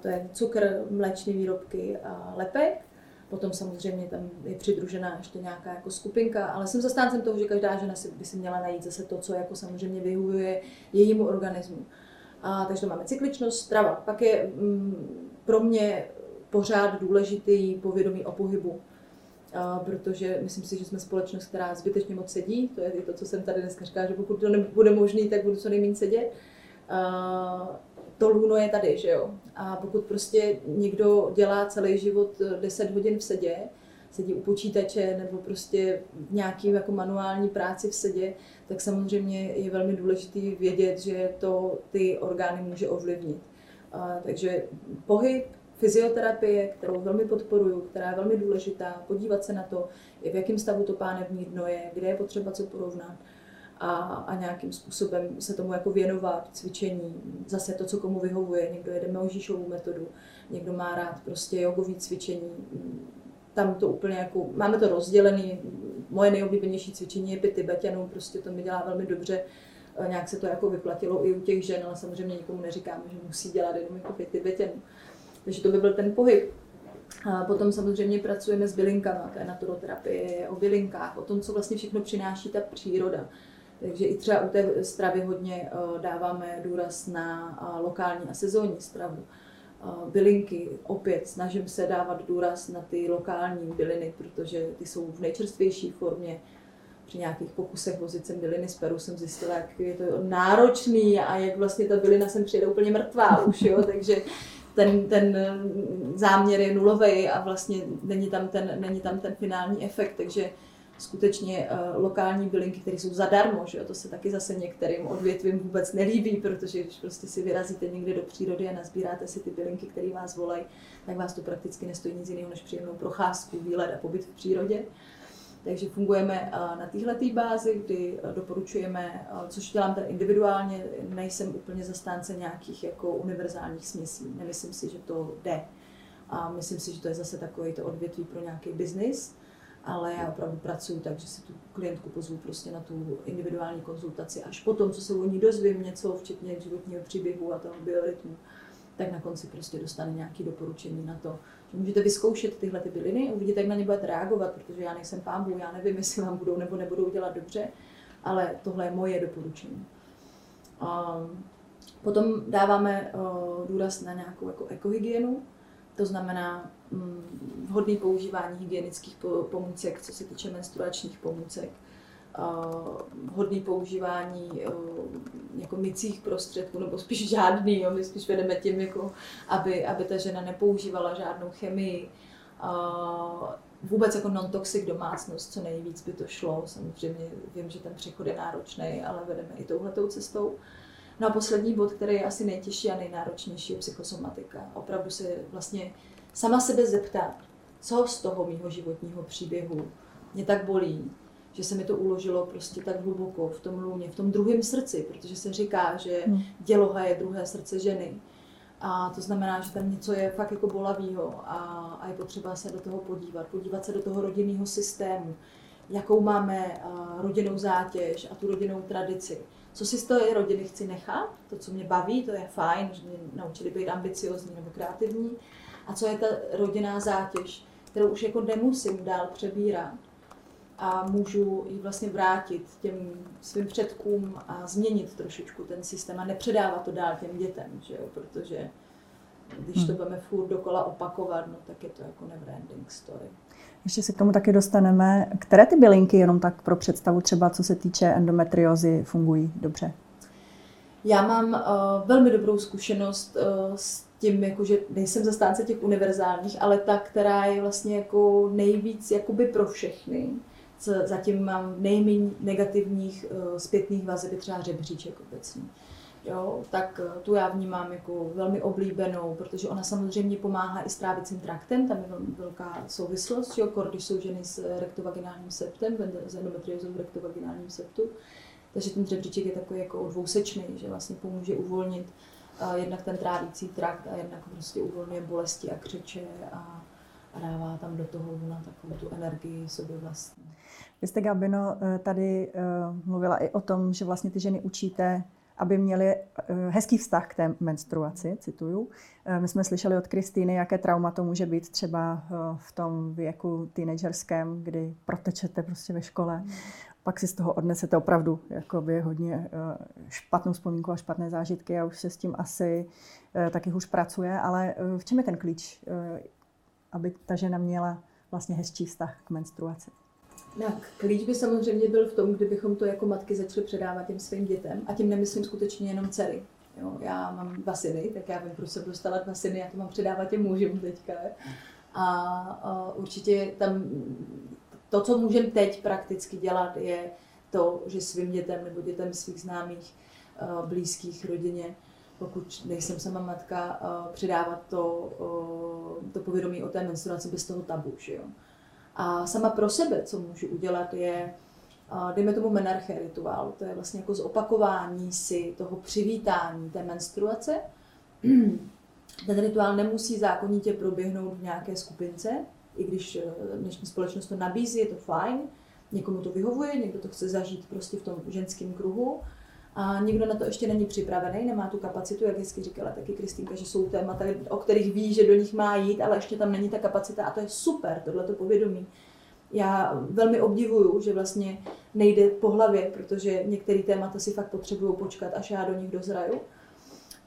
to je cukr, mléčné výrobky a lepek. Potom samozřejmě tam je přidružená ještě nějaká jako skupinka, ale jsem zastáncem toho, že každá žena si, by si měla najít zase to, co jako samozřejmě vyhovuje jejímu organismu. A, takže máme cykličnost, strava. Pak je mm, pro mě pořád důležitý povědomí o pohybu protože myslím si, že jsme společnost, která zbytečně moc sedí. To je to, co jsem tady dneska říkala, že pokud to nebude možné, tak budu co nejméně sedět. To lůno je tady, že jo. A pokud prostě někdo dělá celý život 10 hodin v sedě, sedí u počítače nebo prostě v nějaký jako manuální práci v sedě, tak samozřejmě je velmi důležité vědět, že to ty orgány může ovlivnit. A, takže pohyb, fyzioterapie, kterou velmi podporuju, která je velmi důležitá, podívat se na to, v jakém stavu to pánevní dno je, kde je potřeba co porovnat a, a nějakým způsobem se tomu jako věnovat, cvičení, zase to, co komu vyhovuje. Někdo jede Mojžíšovou metodu, někdo má rád prostě jogový cvičení, tam to úplně jako, máme to rozdělený, moje nejoblíbenější cvičení je tibetanů, prostě to mi dělá velmi dobře, nějak se to jako vyplatilo i u těch žen, ale samozřejmě nikomu neříkáme, že musí dělat jenom jako pět tibetanů. Takže to by byl ten pohyb. A potom samozřejmě pracujeme s bylinkama, to je naturoterapie, o bylinkách, o tom, co vlastně všechno přináší ta příroda. Takže i třeba u té stravy hodně eh, dáváme důraz na eh, lokální a sezónní stravu. Eh, bylinky, opět snažím se dávat důraz na ty lokální byliny, protože ty jsou v nejčerstvější formě. Při nějakých pokusech vozit sem byliny z Peru jsem zjistila, jak je to náročný a jak vlastně ta bylina sem přijde úplně mrtvá už, jo? <laughs> takže ten, ten záměr je nulový a vlastně není tam ten, není tam ten finální efekt, takže skutečně uh, lokální bylinky, které jsou zadarmo, že jo? to se taky zase některým odvětvím vůbec nelíbí, protože když prostě si vyrazíte někde do přírody a nazbíráte si ty bylinky, které vás volají, tak vás to prakticky nestojí nic jiného než příjemnou procházku, výlet a pobyt v přírodě. Takže fungujeme uh, na téhle bázi, kdy uh, doporučujeme, což dělám tady individuálně, nejsem úplně zastánce nějakých jako univerzálních směsí. Nemyslím si, že to jde. A myslím si, že to je zase takový to odvětví pro nějaký biznis ale já opravdu pracuji tak, že si tu klientku pozvu prostě na tu individuální konzultaci. Až potom, co se o ní dozvím něco, včetně životního příběhu a toho biorytmu, tak na konci prostě dostane nějaké doporučení na to, že můžete vyzkoušet tyhle ty byliny uvidíte, jak na ně budete reagovat, protože já nejsem pámbu, já nevím, <laughs> jestli vám budou nebo nebudou dělat dobře, ale tohle je moje doporučení. A potom dáváme důraz na nějakou jako ekohygienu, to znamená vhodné používání hygienických pomůcek, co se týče menstruačních pomůcek, vhodné používání jako mycích prostředků, nebo spíš žádný, jo, my spíš vedeme tím, jako, aby, aby ta žena nepoužívala žádnou chemii, vůbec jako non-toxic domácnost, co nejvíc by to šlo. Samozřejmě vím, že ten přechod je náročný, ale vedeme i touhletou cestou. No a poslední bod, který je asi nejtěžší a nejnáročnější, je psychosomatika. Opravdu se vlastně sama sebe zeptat, co z toho mýho životního příběhu mě tak bolí, že se mi to uložilo prostě tak hluboko v tom lůně, v tom druhém srdci, protože se říká, že hmm. děloha je druhé srdce ženy. A to znamená, že tam něco je fakt jako bolavýho a, a je potřeba se do toho podívat, podívat se do toho rodinného systému, jakou máme rodinnou zátěž a tu rodinnou tradici co si z té rodiny chci nechat, to, co mě baví, to je fajn, že mě naučili být ambiciozní nebo kreativní, a co je ta rodinná zátěž, kterou už jako nemusím dál přebírat a můžu ji vlastně vrátit těm svým předkům a změnit trošičku ten systém a nepředávat to dál těm dětem, že jo? protože když to hmm. budeme furt dokola opakovat, no tak je to jako never ending story. Ještě se k tomu taky dostaneme. Které ty bylinky, jenom tak pro představu třeba, co se týče endometriozy, fungují dobře? Já mám uh, velmi dobrou zkušenost uh, s tím, jako, že nejsem zastánce těch univerzálních, ale ta, která je vlastně jako nejvíc jakoby pro všechny. Zatím mám nejméně negativních uh, zpětných vazeb, třeba řebříček obecný. Uh, jo, tak eh, tu já vnímám jako velmi oblíbenou, protože ona samozřejmě pomáhá i s trávicím traktem, tam je velká souvislost, jo, když jsou ženy s rektovaginálním septem, s endometriozou v rektovaginálním septu, takže ten dřebříček je takový jako dvousečný, že vlastně pomůže uvolnit jednak ten trávící trakt a jednak prostě uvolňuje bolesti a křeče a, a dává tam do toho na takovou tu energii sobě vlastní. Vy jste, Gabino, eh, tady uh, mluvila i o tom, že vlastně ty ženy učíte aby měli eh, hezký vztah k té menstruaci, cituju. Eh, my jsme slyšeli od Kristýny, jaké trauma to může být třeba eh, v tom věku teenagerském, kdy protečete prostě ve škole. Pak si z toho odnesete opravdu jakoby hodně špatnou vzpomínku a špatné zážitky a už se s tím asi taky už pracuje. Ale v čem je ten klíč, aby ta žena měla vlastně hezčí vztah k menstruaci? Tak, klíč by samozřejmě byl v tom, kdybychom to jako matky začaly předávat těm svým dětem. A tím nemyslím skutečně jenom dcery. Jo, já mám dva syny, tak já vím, proč jsem dostala dva syny, já to mám předávat těm mužům teďka. A, a určitě tam to, co můžeme teď prakticky dělat, je to, že svým dětem nebo dětem svých známých, blízkých, rodině, pokud nejsem sama matka, předávat to, to povědomí o té menstruaci bez toho tabu. Že jo? A sama pro sebe, co můžu udělat, je, dejme tomu menarche rituál, to je vlastně jako zopakování si toho přivítání té menstruace. <clears throat> Ten rituál nemusí zákonitě proběhnout v nějaké skupince, i když eh, dnešní společnost to nabízí, je to fajn, někomu to vyhovuje, někdo to chce zažít prostě v tom ženském kruhu, a někdo na to ještě není připravený, nemá tu kapacitu, jak hezky říkala taky Kristýnka, že jsou témata, o kterých ví, že do nich má jít, ale ještě tam není ta kapacita a to je super, tohleto povědomí. Já velmi obdivuju, že vlastně nejde po hlavě, protože některé témata si fakt potřebují počkat, až já do nich dozraju.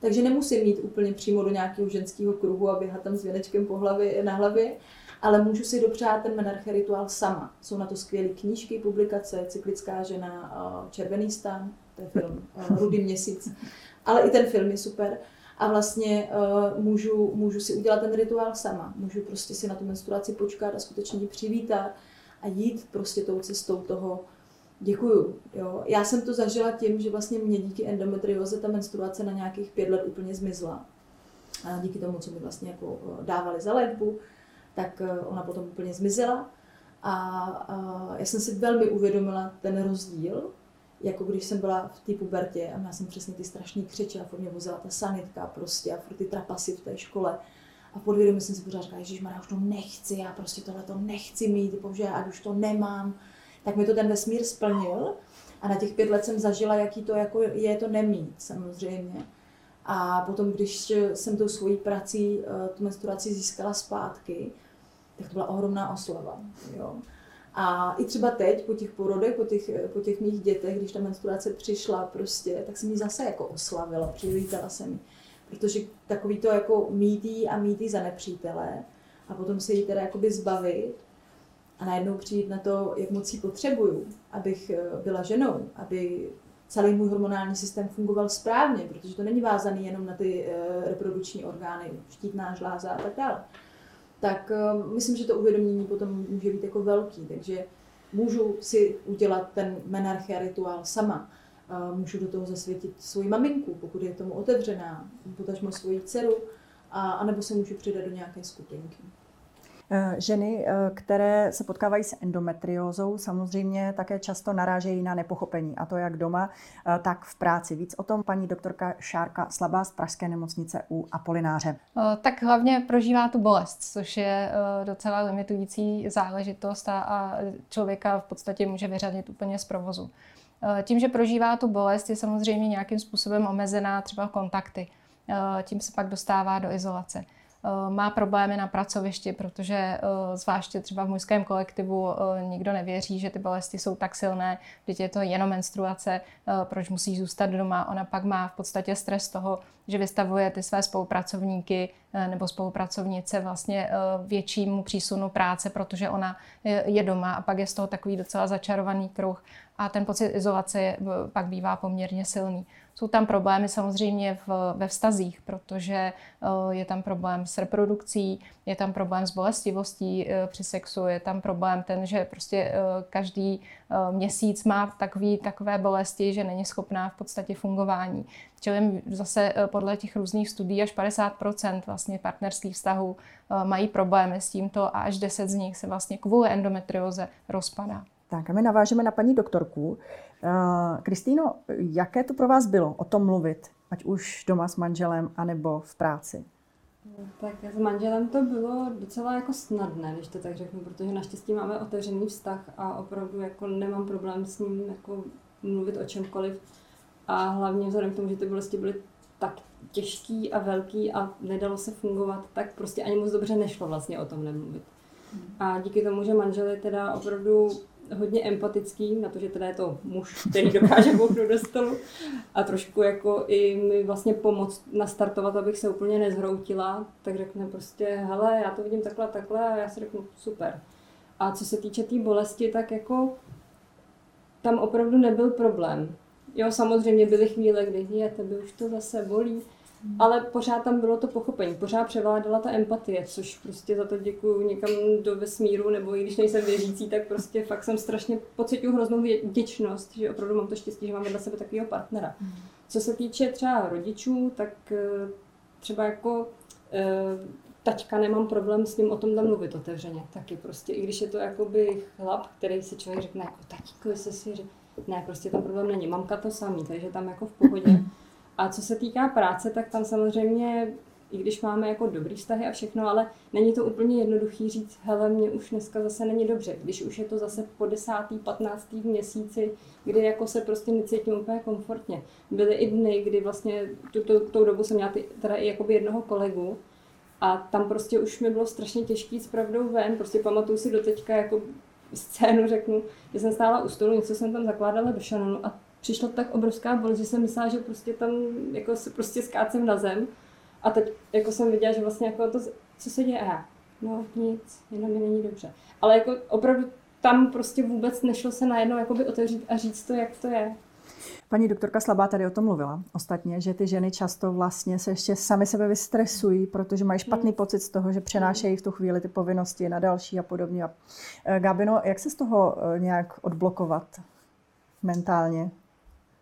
Takže nemusím mít úplně přímo do nějakého ženského kruhu a běhat tam s věnečkem po hlavě, na hlavě, ale můžu si dopřát ten menarche rituál sama. Jsou na to skvělé knížky, publikace, Cyklická žena, Červený stan, to je film, <laughs> Rudý měsíc. Ale i ten film je super. A vlastně uh, můžu, můžu si udělat ten rituál sama. Můžu prostě si na tu menstruaci počkat a skutečně ji přivítat a jít prostě tou cestou toho děkuju. Jo. Já jsem to zažila tím, že vlastně mě díky endometrioze ta menstruace na nějakých pět let úplně zmizla. A díky tomu, co mi vlastně jako dávali za léčbu, tak eh, ona potom úplně zmizela. A, a já jsem si velmi uvědomila ten rozdíl, jako když jsem byla v té pubertě a měla jsem přesně ty strašný křeče a furt mě vozila ta sanitka prostě a furt ty trapasy v té škole. A podvědomě jsem si pořád říkala, že já už to nechci, já prostě tohle to nechci mít, protože ať už to nemám. Tak mi to ten vesmír splnil a na těch pět let jsem zažila, jaký to jako je to nemít samozřejmě. A potom, když jsem tou svojí prací eh, tu menstruaci získala zpátky, tak to byla ohromná oslava. Jo. A i třeba teď, po těch porodech, po těch, po těch mých dětech, když ta menstruace přišla prostě, tak jsem ji zase jako oslavila, přivítala jsem ji. Protože takový to jako mítý a mítý za nepřítele a potom se jí teda jakoby zbavit a najednou přijít na to, jak moc ji potřebuju, abych eh, byla ženou, aby celý můj hormonální systém fungoval správně, protože to není vázaný jenom na ty uh, reprodukční orgány, štítná žláza a tak dále tak uh, myslím, že to uvědomění potom může být jako velký, takže můžu si udělat ten menarchia rituál sama. Uh, můžu do toho zasvětit svoji maminku, pokud je tomu otevřená, potažmo svoji dceru, a, anebo se můžu přidat do nějaké skupinky. Eh, ženy, eh, které se potkávají s endometriózou, samozřejmě také často narážejí na nepochopení, a to jak doma, eh, tak v práci. Víc o tom paní doktorka Šárka Slabá z Pražské nemocnice u Apolináře. Tak hlavně prožívá tu bolest, což je docela limitující záležitost a člověka v podstatě může vyřadit úplně z provozu. Tím, že prožívá tu bolest, je samozřejmě nějakým způsobem omezená třeba kontakty. Tím se pak dostává do izolace. Eh, má problémy na pracovišti, protože eh, zvláště třeba v mužském kolektivu eh, nikdo nevěří, že ty bolesti jsou tak silné, že je to jenom menstruace, proč musí zůstat doma. Ona pak má v podstatě stres toho, že vystavuje ty své spolupracovníky nebo spolupracovnice vlastně většímu přísunu práce, protože ona je doma a pak je z toho takový docela začarovaný kruh a ten pocit izolace pak bývá poměrně silný. Jsou tam problémy samozřejmě v, ve vztazích, protože eh, je tam problém s reprodukcí, je tam problém s bolestivostí eh, při sexu, je tam problém ten, že prostě eh, každý měsíc má takový, takové bolesti, že není schopná v podstatě fungování. Čili zase podle těch různých studií až 50% vlastně partnerských vztahů mají problémy s tímto a až 10 z nich se vlastně kvůli endometrioze rozpadá. Tak a my navážeme na paní doktorku. Eh, Kristýno, jaké to pro vás bylo o tom mluvit, ať už doma s manželem, anebo v práci? Tak s manželem to bylo docela jako snadné, když to tak řeknu, protože naštěstí máme otevřený vztah a opravdu jako nemám problém s ním jako mluvit o čemkoliv. A hlavně vzhledem k tomu, že ty bolesti byly tak těžký a velký a nedalo se fungovat, tak prostě ani moc dobře nešlo vlastně o tom nemluvit. Hmm. A díky tomu, že manžel je teda opravdu hodně empatický na to, že teda je to muž, který dokáže bouknout do stolu a trošku jako i mi vlastně pomoct nastartovat, abych se úplně nezhroutila, tak řekne prostě, hele, já to vidím takhle, takhle a já si řeknu, super. A co se týče té tý bolesti, tak jako tam opravdu nebyl problém. Jo, samozřejmě byly chvíle, kdy je, tebe už to zase bolí, ale pořád tam bylo to pochopení, pořád převládala ta empatie, což prostě za to děkuju někam do vesmíru, nebo i když nejsem věřící, tak prostě fakt jsem strašně pocituju hroznou vděčnost, že opravdu mám to štěstí, že mám vedle sebe takového partnera. Co se týče třeba rodičů, tak eh, třeba jako eh, taťka nemám problém s ním o tom mluvit otevřeně. Taky prostě, i když je to jakoby chlap, který si člověk řekne jako tatíko, jestli si řekne, ne, prostě tam problém není. Mamka to samý, takže tam jako v pohodě. A co se týká práce, tak tam samozřejmě, i když máme jako dobrý vztahy a všechno, ale není to úplně jednoduchý říct, hele, mě už dneska zase není dobře, když už je to zase po desátý, patnáctý měsíci, kdy jako se prostě necítím úplně komfortně. Byly i dny, kdy vlastně tuto, tou dobu jsem měla ty, teda i jakoby jednoho kolegu, a tam prostě už mi bylo strašně těžký s pravdou ven. Prostě pamatuju si do teďka jako scénu, řeknu, že jsem stála u stolu, něco jsem tam zakládala do šanonu a přišla tak obrovská bolest, že jsem myslela, že prostě tam jako se prostě skácem na zem. A teď jako jsem viděla, že vlastně jako to, co se děje, a no nic, jenom mi není dobře. Ale jako opravdu tam prostě vůbec nešlo se najednou jakoby otevřít a říct to, jak to je. Paní doktorka Slabá tady o tom mluvila ostatně, že ty ženy často vlastně se ještě sami sebe vystresují, protože mají špatný hmm. pocit z toho, že přenášejí v tu chvíli ty povinnosti na další a podobně. Eh, Gabino, jak se z toho eh, nějak odblokovat mentálně?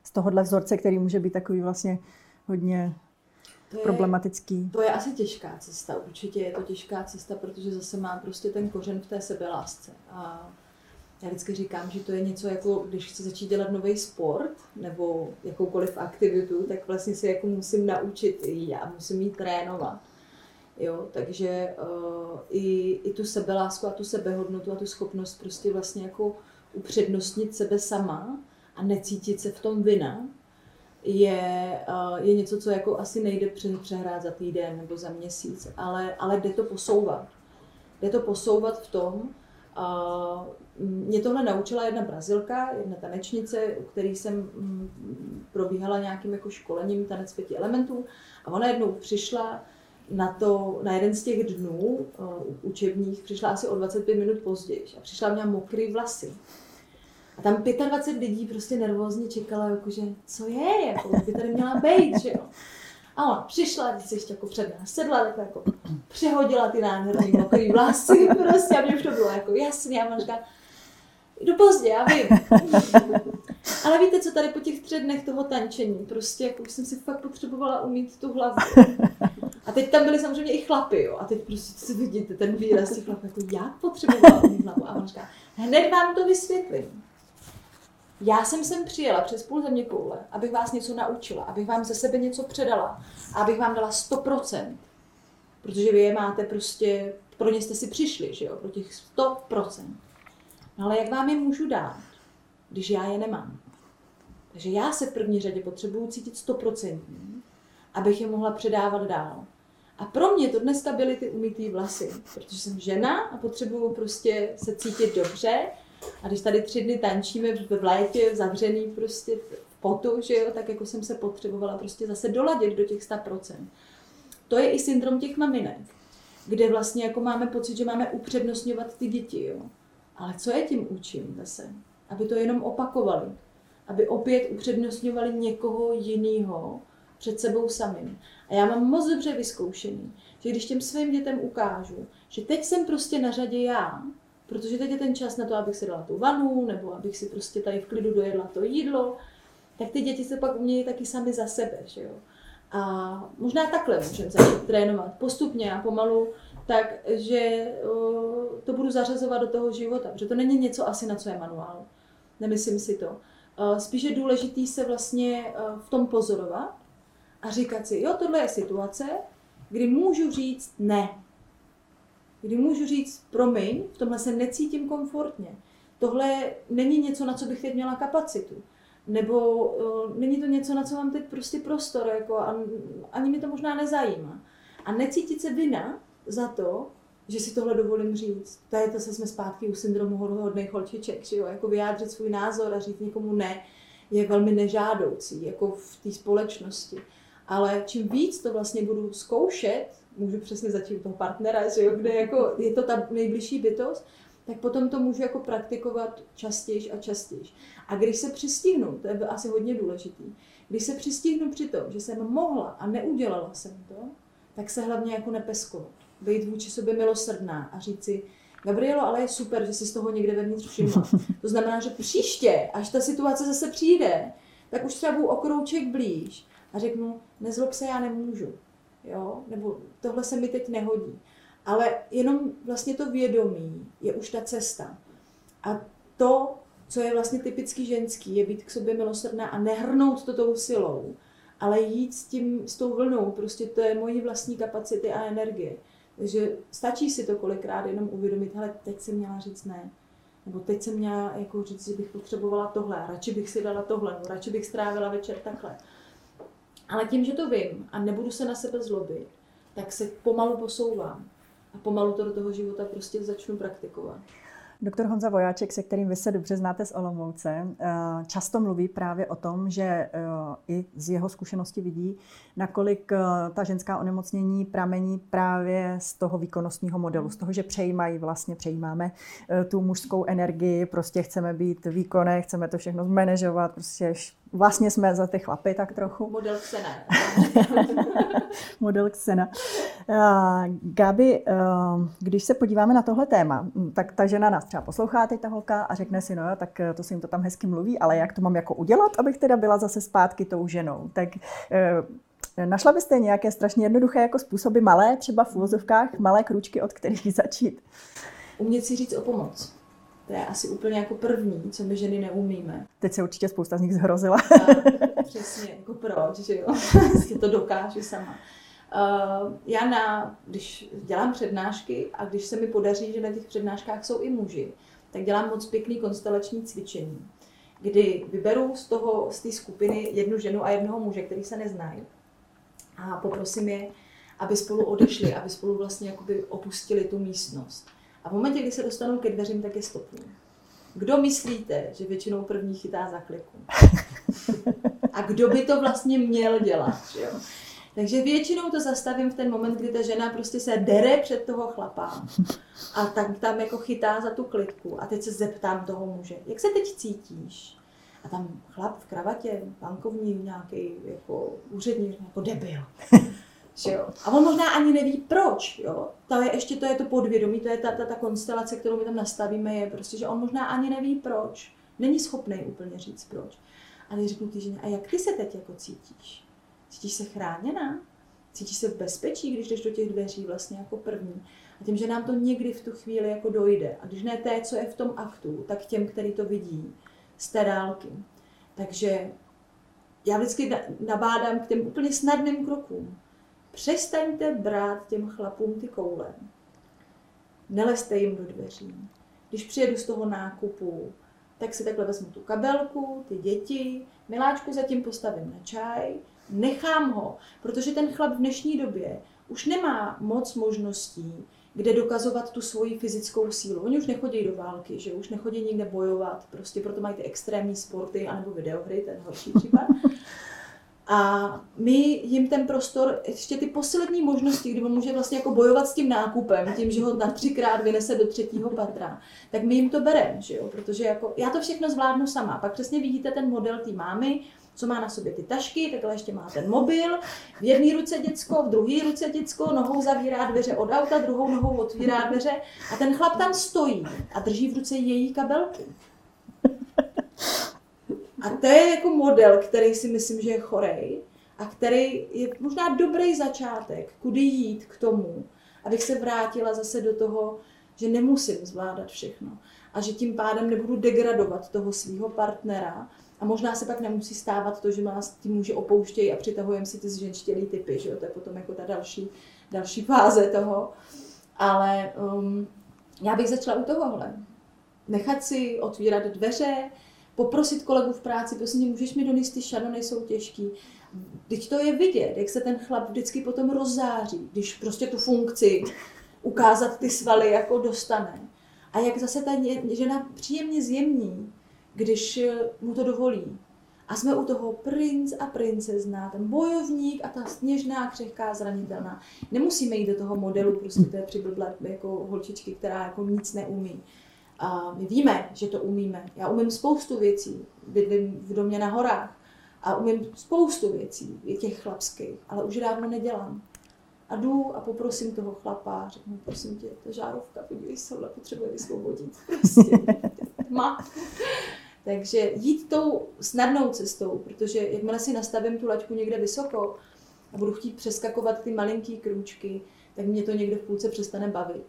Z tohohle vzorce, který může být takový vlastně hodně to je, problematický. To je asi těžká cesta, určitě je to těžká cesta, protože zase má prostě ten kořen v té sebelásce. A já vždycky říkám, že to je něco jako, když chci začít dělat nový sport nebo jakoukoliv aktivitu, tak vlastně si jako musím naučit i já, musím jít trénovat. Jo, takže uh, i, i tu sebelásku a tu sebehodnotu a tu schopnost prostě vlastně jako upřednostnit sebe sama a necítit se v tom vina, je, uh, je něco, co jako asi nejde přehrát za týden nebo za měsíc, ale, ale jde to posouvat. Jde to posouvat v tom, a mě tohle naučila jedna brazilka, jedna tanečnice, u který jsem mm, probíhala nějakým jako školením tanec pěti elementů a ona jednou přišla na, to, na jeden z těch dnů uh, učebních, přišla asi o 25 minut později a přišla měla mokrý vlasy. A tam 25 lidí prostě nervózně čekala, jakože, co je, jako, by tady měla být, že jo. A ona přišla, když se ještě jako před nás sedla, tak jako přehodila ty nádherný mokrý vlasy <laughs> prostě a mě už to bylo jako jasný. A ona říká, jdu pozdě, já vím. <laughs> Ale víte, co tady po těch třech dnech toho tančení, prostě jako jsem si fakt potřebovala umít tu hlavu. A teď tam byly samozřejmě i chlapy, jo. A teď prostě si vidíte ten výraz těch chlapů, jako jak potřebovala umít hlavu. A ona říká, hned vám to vysvětlím. Já jsem sem přijela přes půl země koule, abych vás něco naučila, abych vám ze sebe něco předala abych vám dala 100%. Protože vy je máte prostě, pro ně jste si přišli, že jo, pro těch 100%. No ale jak vám je můžu dát, když já je nemám? Takže já se v první řadě potřebuju cítit 100%, abych je mohla předávat dál. A pro mě to dneska byly ty umytý vlasy, protože jsem žena a potřebuju prostě se cítit dobře a když tady tři dny tančíme v létě, zavřený prostě v potu, že jo, tak jako jsem se potřebovala prostě zase doladit do těch 100%. To je i syndrom těch maminek, kde vlastně jako máme pocit, že máme upřednostňovat ty děti, jo. Ale co je tím učím zase? Aby to jenom opakovali. Aby opět upřednostňovali někoho jiného před sebou samým. A já mám moc dobře vyzkoušený, že když těm svým dětem ukážu, že teď jsem prostě na řadě já, protože teď je ten čas na to, abych si dala tu vanu, nebo abych si prostě tady v klidu dojedla to jídlo, tak ty děti se pak umějí taky sami za sebe, že jo. A možná takhle můžeme začít trénovat postupně a pomalu, takže to budu zařazovat do toho života, protože to není něco asi, na co je manuál. Nemyslím si to. Spíš je důležitý se vlastně v tom pozorovat a říkat si, jo, tohle je situace, kdy můžu říct ne kdy můžu říct, promiň, v tomhle se necítím komfortně. Tohle není něco, na co bych teď měla kapacitu. Nebo uh, není to něco, na co mám teď prostě prostor, jako, a, ani mi to možná nezajímá. A necítit se vina za to, že si tohle dovolím říct. To je to, se jsme zpátky u syndromu hodných holčiček, že jo? Jako vyjádřit svůj názor a říct někomu ne, je velmi nežádoucí, jako v té společnosti. Ale čím víc to vlastně budu zkoušet, můžu přesně začít u toho partnera, že jo, kde jako je to ta nejbližší bytost, tak potom to můžu jako praktikovat častěji a častěji. A když se přistihnu, to je asi hodně důležitý, když se přistihnu při tom, že jsem mohla a neudělala jsem to, tak se hlavně jako nepeskovat. Být vůči sobě milosrdná a říct si, Gabrielo, ale je super, že si z toho někde vevnitř všimla. <laughs> To znamená, že příště, až ta situace zase přijde, tak už třeba budu o krouček blíž a řeknu, nezlob se, já nemůžu. Jo? Nebo tohle se mi teď nehodí. Ale jenom vlastně to vědomí je už ta cesta. A to, co je vlastně typicky ženský, je být k sobě milosrdná a nehrnout to tou silou, ale jít s, tím, s tou vlnou, prostě to je mojí vlastní kapacity a energie. Takže stačí si to kolikrát jenom uvědomit, hele, teď jsem měla říct ne. Nebo teď jsem měla jako říct, že bych potřebovala tohle, radši bych si dala tohle, radši bych strávila večer takhle. Ale tím, že to vím a nebudu se na sebe zlobit, tak se pomalu posouvám. A pomalu to do toho života prostě začnu praktikovat. Doktor Honza Vojáček, se kterým vy se dobře znáte z Olomouce, eh, často mluví právě o tom, že eh, i z jeho zkušenosti vidí, nakolik eh, ta ženská onemocnění pramení právě z toho výkonnostního modelu, z toho, že přejímají, vlastně přejímáme tu mužskou energii, prostě chceme být výkonné, chceme to všechno zmanežovat, prostě vlastně jsme za ty chlapy tak trochu. Model Xena. <laughs> Model Xena. Gabi, uh, když se podíváme na tohle téma, hm, tak ta žena nás třeba poslouchá teď ta holka a řekne si, no jo, tak eh, to se jim to tam hezky mluví, ale jak to mám jako udělat, abych teda byla zase zpátky tou ženou. Tak uh, Našla byste nějaké strašně jednoduché jako způsoby malé, třeba v úvozovkách, malé kručky, od kterých <laughs> začít? Umět si říct o pomoc. To je asi úplně jako první, co my ženy neumíme. Teď se určitě spousta z nich zhrozila. A, <laughs> přesně, jako proč, že jo, si to dokážu sama. Uh, já na, když dělám přednášky a když se mi podaří, že na těch přednáškách jsou i muži, tak dělám moc pěkný konstelační cvičení, kdy vyberu z toho, z té skupiny jednu ženu a jednoho muže, který se neznají a poprosím je, aby spolu odešli, aby spolu vlastně jakoby opustili tu místnost. A v momentě, kdy se dostanou ke dveřím, tak je stopnu. Kdo myslíte, že většinou první chytá za kliku? A kdo by to vlastně měl dělat? Že jo? Takže většinou to zastavím v ten moment, kdy ta žena prostě se dere před toho chlapa a tak tam jako chytá za tu klitku a teď se zeptám toho muže, jak se teď cítíš? A tam chlap v kravatě, bankovní nějaký jako úředník, jako debil. Že jo? A on možná ani neví proč. Jo? To je ještě to je to podvědomí, to je ta, ta, ta konstelace, kterou my tam nastavíme, je prostě, že on možná ani neví proč. Není schopný úplně říct proč. A když řeknu ty ženě, a jak ty se teď jako cítíš? Cítíš se chráněná? Cítíš se v bezpečí, když jdeš do těch dveří vlastně jako první? A tím, že nám to někdy v tu chvíli jako dojde. A když ne té, co je v tom aktu, tak těm, který to vidí z té dálky. Takže já vždycky nabádám k těm úplně snadným krokům. Přestaňte brát těm chlapům ty koule. Neleste jim do dveří. Když přijedu z toho nákupu, tak si takhle vezmu tu kabelku, ty děti, miláčku zatím postavím na čaj, nechám ho, protože ten chlap v dnešní době už nemá moc možností, kde dokazovat tu svoji fyzickou sílu. Oni už nechodí do války, že už nechodí nikde bojovat, prostě proto mají ty extrémní sporty anebo videohry, ten horší případ. <laughs> A my jim ten prostor, ještě ty poslední možnosti, kdy on může vlastně jako bojovat s tím nákupem, tím, že ho na třikrát vynese do třetího patra, tak my jim to bereme, že jo? protože jako já to všechno zvládnu sama. Pak přesně vidíte ten model té mámy, co má na sobě ty tašky, takhle ještě má ten mobil, v jedné ruce děcko, v druhé ruce děcko, nohou zavírá dveře od auta, druhou nohou otvírá dveře a ten chlap tam stojí a drží v ruce její kabelky. A to je jako model, který si myslím, že je chorej a který je možná dobrý začátek, kudy jít k tomu, abych se vrátila zase do toho, že nemusím zvládat všechno a že tím pádem nebudu degradovat toho svého partnera a možná se pak nemusí stávat to, že nás tím může opouštějí a přitahujeme si ty zženštělý typy, že jo? to je potom jako ta další, další fáze toho. Ale um, já bych začala u tohohle. Nechat si otvírat dveře, poprosit kolegu v práci, prosím, můžeš mi donést ty šanony, jsou těžký. Teď to je vidět, jak se ten chlap vždycky potom rozzáří, když prostě tu funkci ukázat ty svaly jako dostane. A jak zase ta žena příjemně zjemní, když mu to dovolí. A jsme u toho princ a princezna, ten bojovník a ta sněžná, křehká, zranitelná. Nemusíme jít do toho modelu, prostě to je jako holčičky, která jako nic neumí. A my víme, že to umíme. Já umím spoustu věcí, bydlím v domě na horách a umím spoustu věcí, těch chlapských, ale už dávno nedělám. A jdu a poprosím toho chlapa, řeknu, prosím tě, ta žárovka, podívej se, ale potřebuje vysvobodit. <laughs> Prostě. Má. Takže jít tou snadnou cestou, protože jakmile si nastavím tu laťku někde vysoko a budu chtít přeskakovat ty malinký krůčky, tak mě to někde v půlce přestane bavit.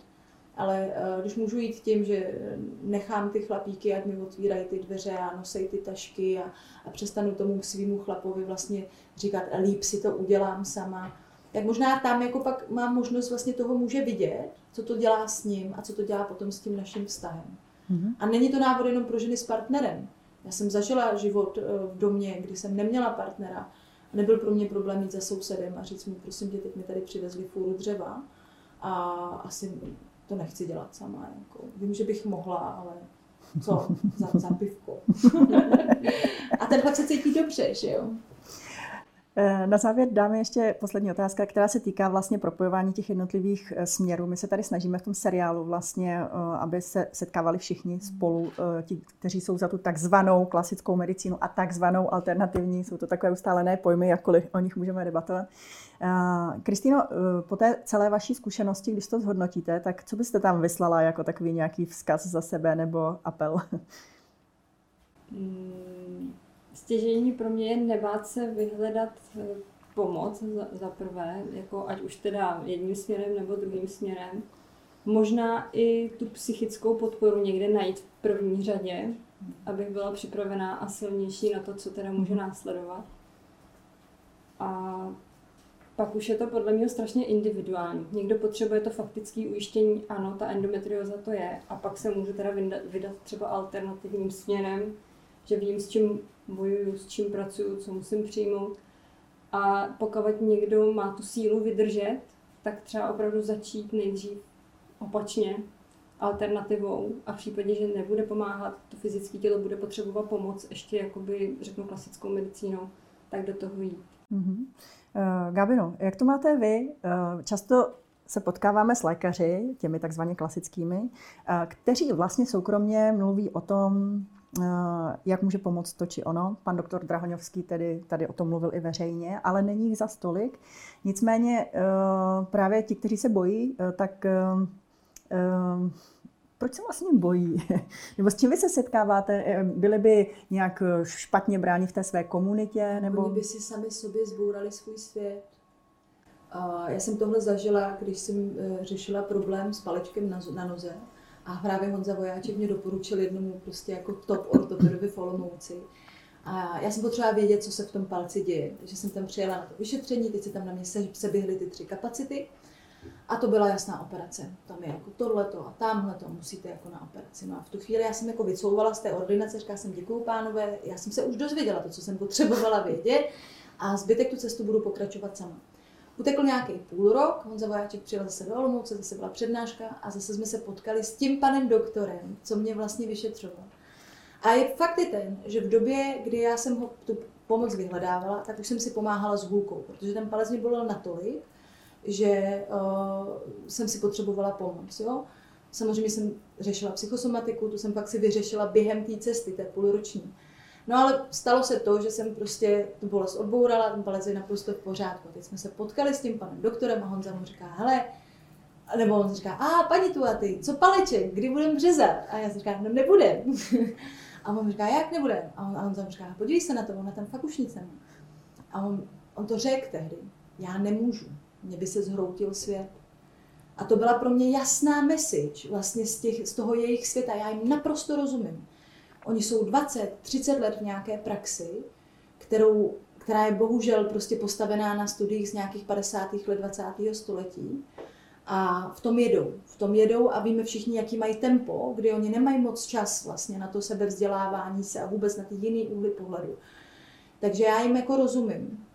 Ale uh, když můžu jít tím, že nechám ty chlapíky, ať mi otvírají ty dveře a nosej ty tašky a, a přestanu tomu svýmu chlapovi vlastně říkat, líp si to udělám sama, tak možná tam jako pak mám možnost vlastně toho může vidět, co to dělá s ním a co to dělá potom s tím naším vztahem. Mm-hmm. A není to návod jenom pro ženy s partnerem. Já jsem zažila život eh, v domě, kdy jsem neměla partnera. A nebyl pro mě problém jít za sousedem a říct mu, prosím tě, teď mi tady přivezli fůru dřeva a asi to nechci dělat sama. Jako. Vím, že bych mohla, ale co? <laughs> Za, za pivko. <laughs> a ten pak se cítí dobře, že jo? Eh, na závěr dáme ještě poslední otázka, která se týká vlastně propojování těch jednotlivých eh, směrů. My se tady snažíme v tom seriálu vlastně, eh, aby se setkávali všichni spolu, ti, kteří jsou za tu takzvanou klasickou medicínu a takzvanou alternativní. Jsou to takové ustálené pojmy, jakkoliv o nich můžeme debatovat. Kristýno, po té celé vaší zkušenosti, když to zhodnotíte, tak co byste tam vyslala jako takový nějaký vzkaz za sebe nebo apel? Hmm Stěžení pro mě je nebát se vyhledat eh, pomoc za, za prvé, jako ať už teda jedním směrem nebo druhým směrem. Možná i tu psychickou podporu někde najít v první řadě, abych byla připravená a silnější na to, co teda může následovat. A pak už je to podle mě strašně individuální. Někdo potřebuje to faktické ujištění, ano, ta endometrioza to je, a pak se může teda vydat třeba alternativním směrem, že vím, s čím bojuju, s čím pracuju, co musím přijmout. A pokud někdo má tu sílu vydržet, tak třeba opravdu začít nejdřív opačně, alternativou a v případě, že nebude pomáhat, to fyzické tělo bude potřebovat pomoc, ještě jakoby, řeknu, klasickou medicínou, tak do toho jít. Uh, Gabino, jak to máte vy? Uh, často se potkáváme s lékaři, těmi takzvaně klasickými, uh, kteří vlastně soukromně mluví o tom, Eh, jak může pomoct to či ono. Pan doktor Drahoňovský tedy tady o tom mluvil i veřejně, ale není jich za stolik. Nicméně eh, právě ti, kteří se bojí, eh, tak proč se vlastně bojí? <laughs> Nebo s čím vy se setkáváte? Byli by nějak špatně bráni v té své komunitě? Nebo... Oni by si sami sobě zbourali svůj svět. Já jsem tohle zažila, když jsem řešila problém s palečkem na noze a právě Honza Vojáček mě doporučil jednomu prostě jako top ortopedovi v Olomouci. A já jsem potřebovala vědět, co se v tom palci děje. Takže jsem tam přijela na to vyšetření, teď se tam na mě se, seběhly ty tři kapacity. A to byla jasná operace. Tam je jako tohleto a tamhle to musíte jako na operaci. No a v tu chvíli já jsem jako vycouvala z té ordinace, říkala jsem děkuju pánové, já jsem se už dozvěděla to, co jsem potřebovala vědět a zbytek tu cestu budu pokračovat sama. Utekl nějaký půl rok, Honza Vojáček přijel zase do Olomouce, zase byla přednáška a zase jsme se potkali s tím panem doktorem, co mě vlastně vyšetřoval. A je fakt je ten, že v době, kdy já jsem ho tu pomoc vyhledávala, tak už jsem si pomáhala s hůlkou, protože ten palec mě bolel natolik, že uh, jsem si potřebovala pomoc. Jo? Samozřejmě jsem řešila psychosomatiku, tu jsem pak si vyřešila během té cesty, té půlroční. No ale stalo se to, že jsem prostě tu bolest odbourala, ten palec je naprosto v pořádku. Teď jsme se potkali s tím panem doktorem a Honza mu říká, hele, nebo on říká, a paní tu a ty, co paleček, kdy budeme březat? A já říkám, no nebudem. <laughs> a on říká, jak nebudem? A on, a on říká, podívej se na to, ona tam fakt už nic nemá. A on, on to řekl tehdy, já nemůžu, mě by se zhroutil svět. A to byla pro mě jasná message vlastně z, těch, z toho jejich světa. Já jim naprosto rozumím. Oni jsou 20, 30 let v nějaké praxi, kterou, která je bohužel prostě postavená na studiích z nějakých 50. let 20. století. A v tom jedou. V tom jedou a víme všichni, jaký mají tempo, kdy oni nemají moc čas vlastně na to sebevzdělávání se a vůbec na ty jiný úhly pohledu. Takže já jim jako rozumím.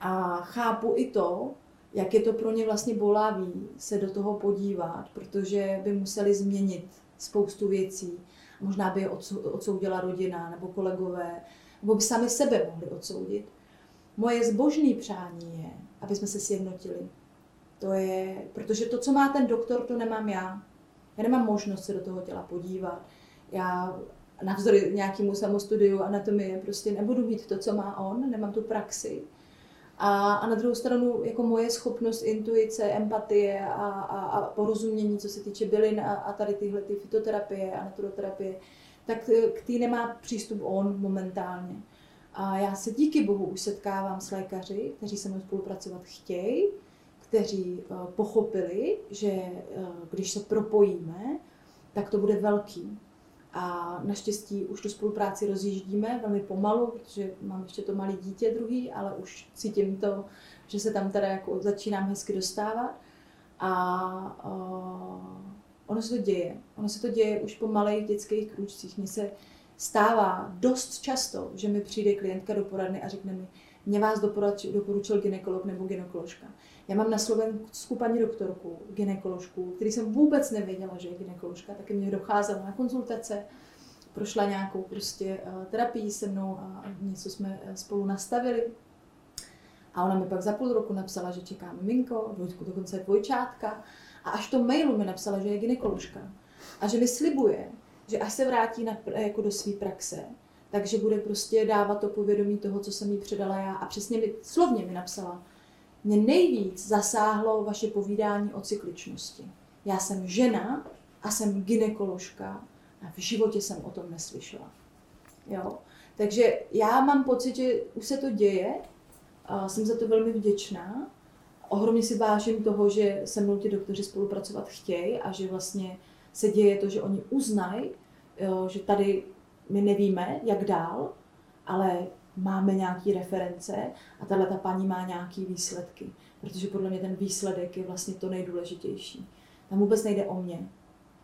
A chápu i to, jak je to pro ně vlastně bolavý se do toho podívat, protože by museli změnit spoustu věcí možná by je odsoudila rodina nebo kolegové, nebo by sami sebe mohli odsoudit. Moje zbožné přání je, aby jsme se sjednotili. To je, protože to, co má ten doktor, to nemám já. Já nemám možnost se do toho těla podívat. Já navzdory nějakému samostudiu anatomie prostě nebudu mít to, co má on, nemám tu praxi. A, a na druhou stranu jako moje schopnost intuice, empatie a, a, a porozumění, co se týče bylin a, a tady tyhle ty fitoterapie a naturoterapie, tak k tý nemá přístup on momentálně. A já se díky bohu už setkávám s lékaři, kteří se mnou spolupracovat chtějí, kteří uh, pochopili, že uh, když se propojíme, tak to bude velký. A naštěstí už tu spolupráci rozjíždíme velmi pomalu, protože mám ještě to malé dítě druhý, ale už cítím to, že se tam teda jako začínám hezky dostávat. A uh, ono se to děje. Ono se to děje už po malých dětských krůčcích. Mně se stává dost často, že mi přijde klientka do poradny a řekne mi, mě vás doporučil ginekolog nebo ginekoložka. Já mám na Slovensku paní doktorku, ginekoložku, který jsem vůbec nevěděla, že je ginekoložka, taky mě docházela na konzultace, prošla nějakou prostě uh, terapii se mnou a něco jsme eh, spolu nastavili. A ona mi pak za půl roku napsala, že čeká miminko, dokonce dvojčátka. A až to mailu mi napsala, že je ginekoložka. A že mi slibuje, že až se vrátí na, jako do své praxe, takže bude prostě dávat to povědomí toho, co jsem jí předala já. A přesně mi, slovně mi napsala, mě nejvíc zasáhlo vaše povídání o cykličnosti. Já jsem žena a jsem ginekoložka a v životě jsem o tom neslyšela. Jo? Takže já mám pocit, že už se to děje, jsem za to velmi vděčná. Ohromně si vážím toho, že se mnou ti doktoři spolupracovat chtějí a že vlastně se děje to, že oni uznají, že tady my nevíme, jak dál, ale máme nějaké reference a tahle ta paní má nějaké výsledky. Protože podle mě ten výsledek je vlastně to nejdůležitější. Tam vůbec nejde o mě.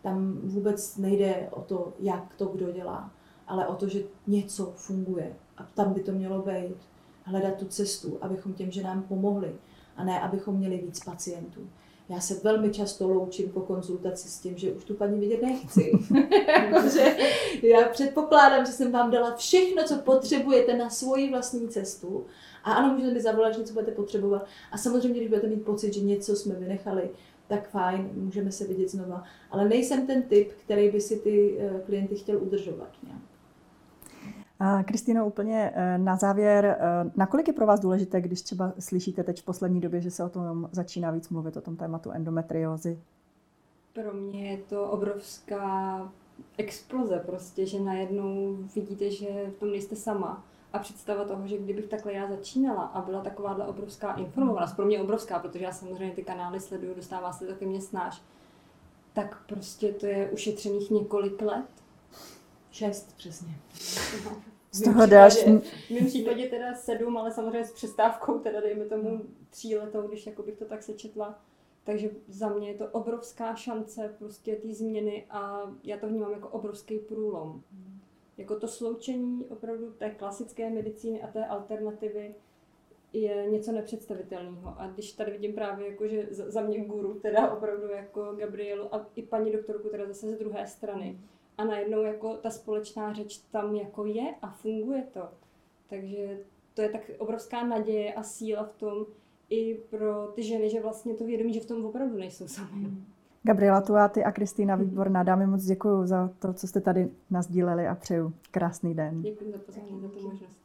Tam vůbec nejde o to, jak to kdo dělá, ale o to, že něco funguje. A tam by to mělo být. Hledat tu cestu, abychom těm ženám pomohli a ne, abychom měli víc pacientů. Já se velmi často loučím po konzultaci s tím, že už tu paní vidět nechci. <laughs> Protože já předpokládám, že jsem vám dala všechno, co potřebujete na svoji vlastní cestu. A ano, můžete mi zavolat, že něco budete potřebovat. A samozřejmě, když budete mít pocit, že něco jsme vynechali, tak fajn, můžeme se vidět znova. Ale nejsem ten typ, který by si ty eh, klienty chtěl udržovat nějak. Kristýno, úplně eh, na závěr, eh, nakolik je pro vás důležité, když třeba slyšíte teď v poslední době, že se o tom začíná víc mluvit, o tom tématu endometriózy? Pro mě je to obrovská exploze prostě, že najednou vidíte, že v tom nejste sama. A představa toho, že kdybych takhle já začínala a byla takováhle obrovská informovanost, pro mě obrovská, protože já samozřejmě ty kanály sleduju, dostává se to ke mně snáš, tak prostě to je ušetřených několik let. Šest přesně. <laughs> Z toho dáš... V mém případě teda sedm, ale samozřejmě s přestávkou, teda dejme tomu tří letou, když jako bych to tak sečetla. Takže za mě je to obrovská šance prostě té změny a já to vnímám jako obrovský průlom. Jako to sloučení opravdu té klasické medicíny a té alternativy je něco nepředstavitelného. A když tady vidím právě jako, že za mě guru, teda opravdu jako Gabrielu a i paní doktorku teda zase z druhé strany, a najednou jako ta společná řeč tam jako je a funguje to. Takže to je tak obrovská naděje a síla v tom i pro ty ženy, že vlastně to vědomí, že v tom opravdu nejsou sami. Gabriela Tuáty a Kristýna Výborná, dámy moc děkuji za to, co jste tady nazdíleli a přeju krásný den. Děkuji za pozornost, za tu možnost.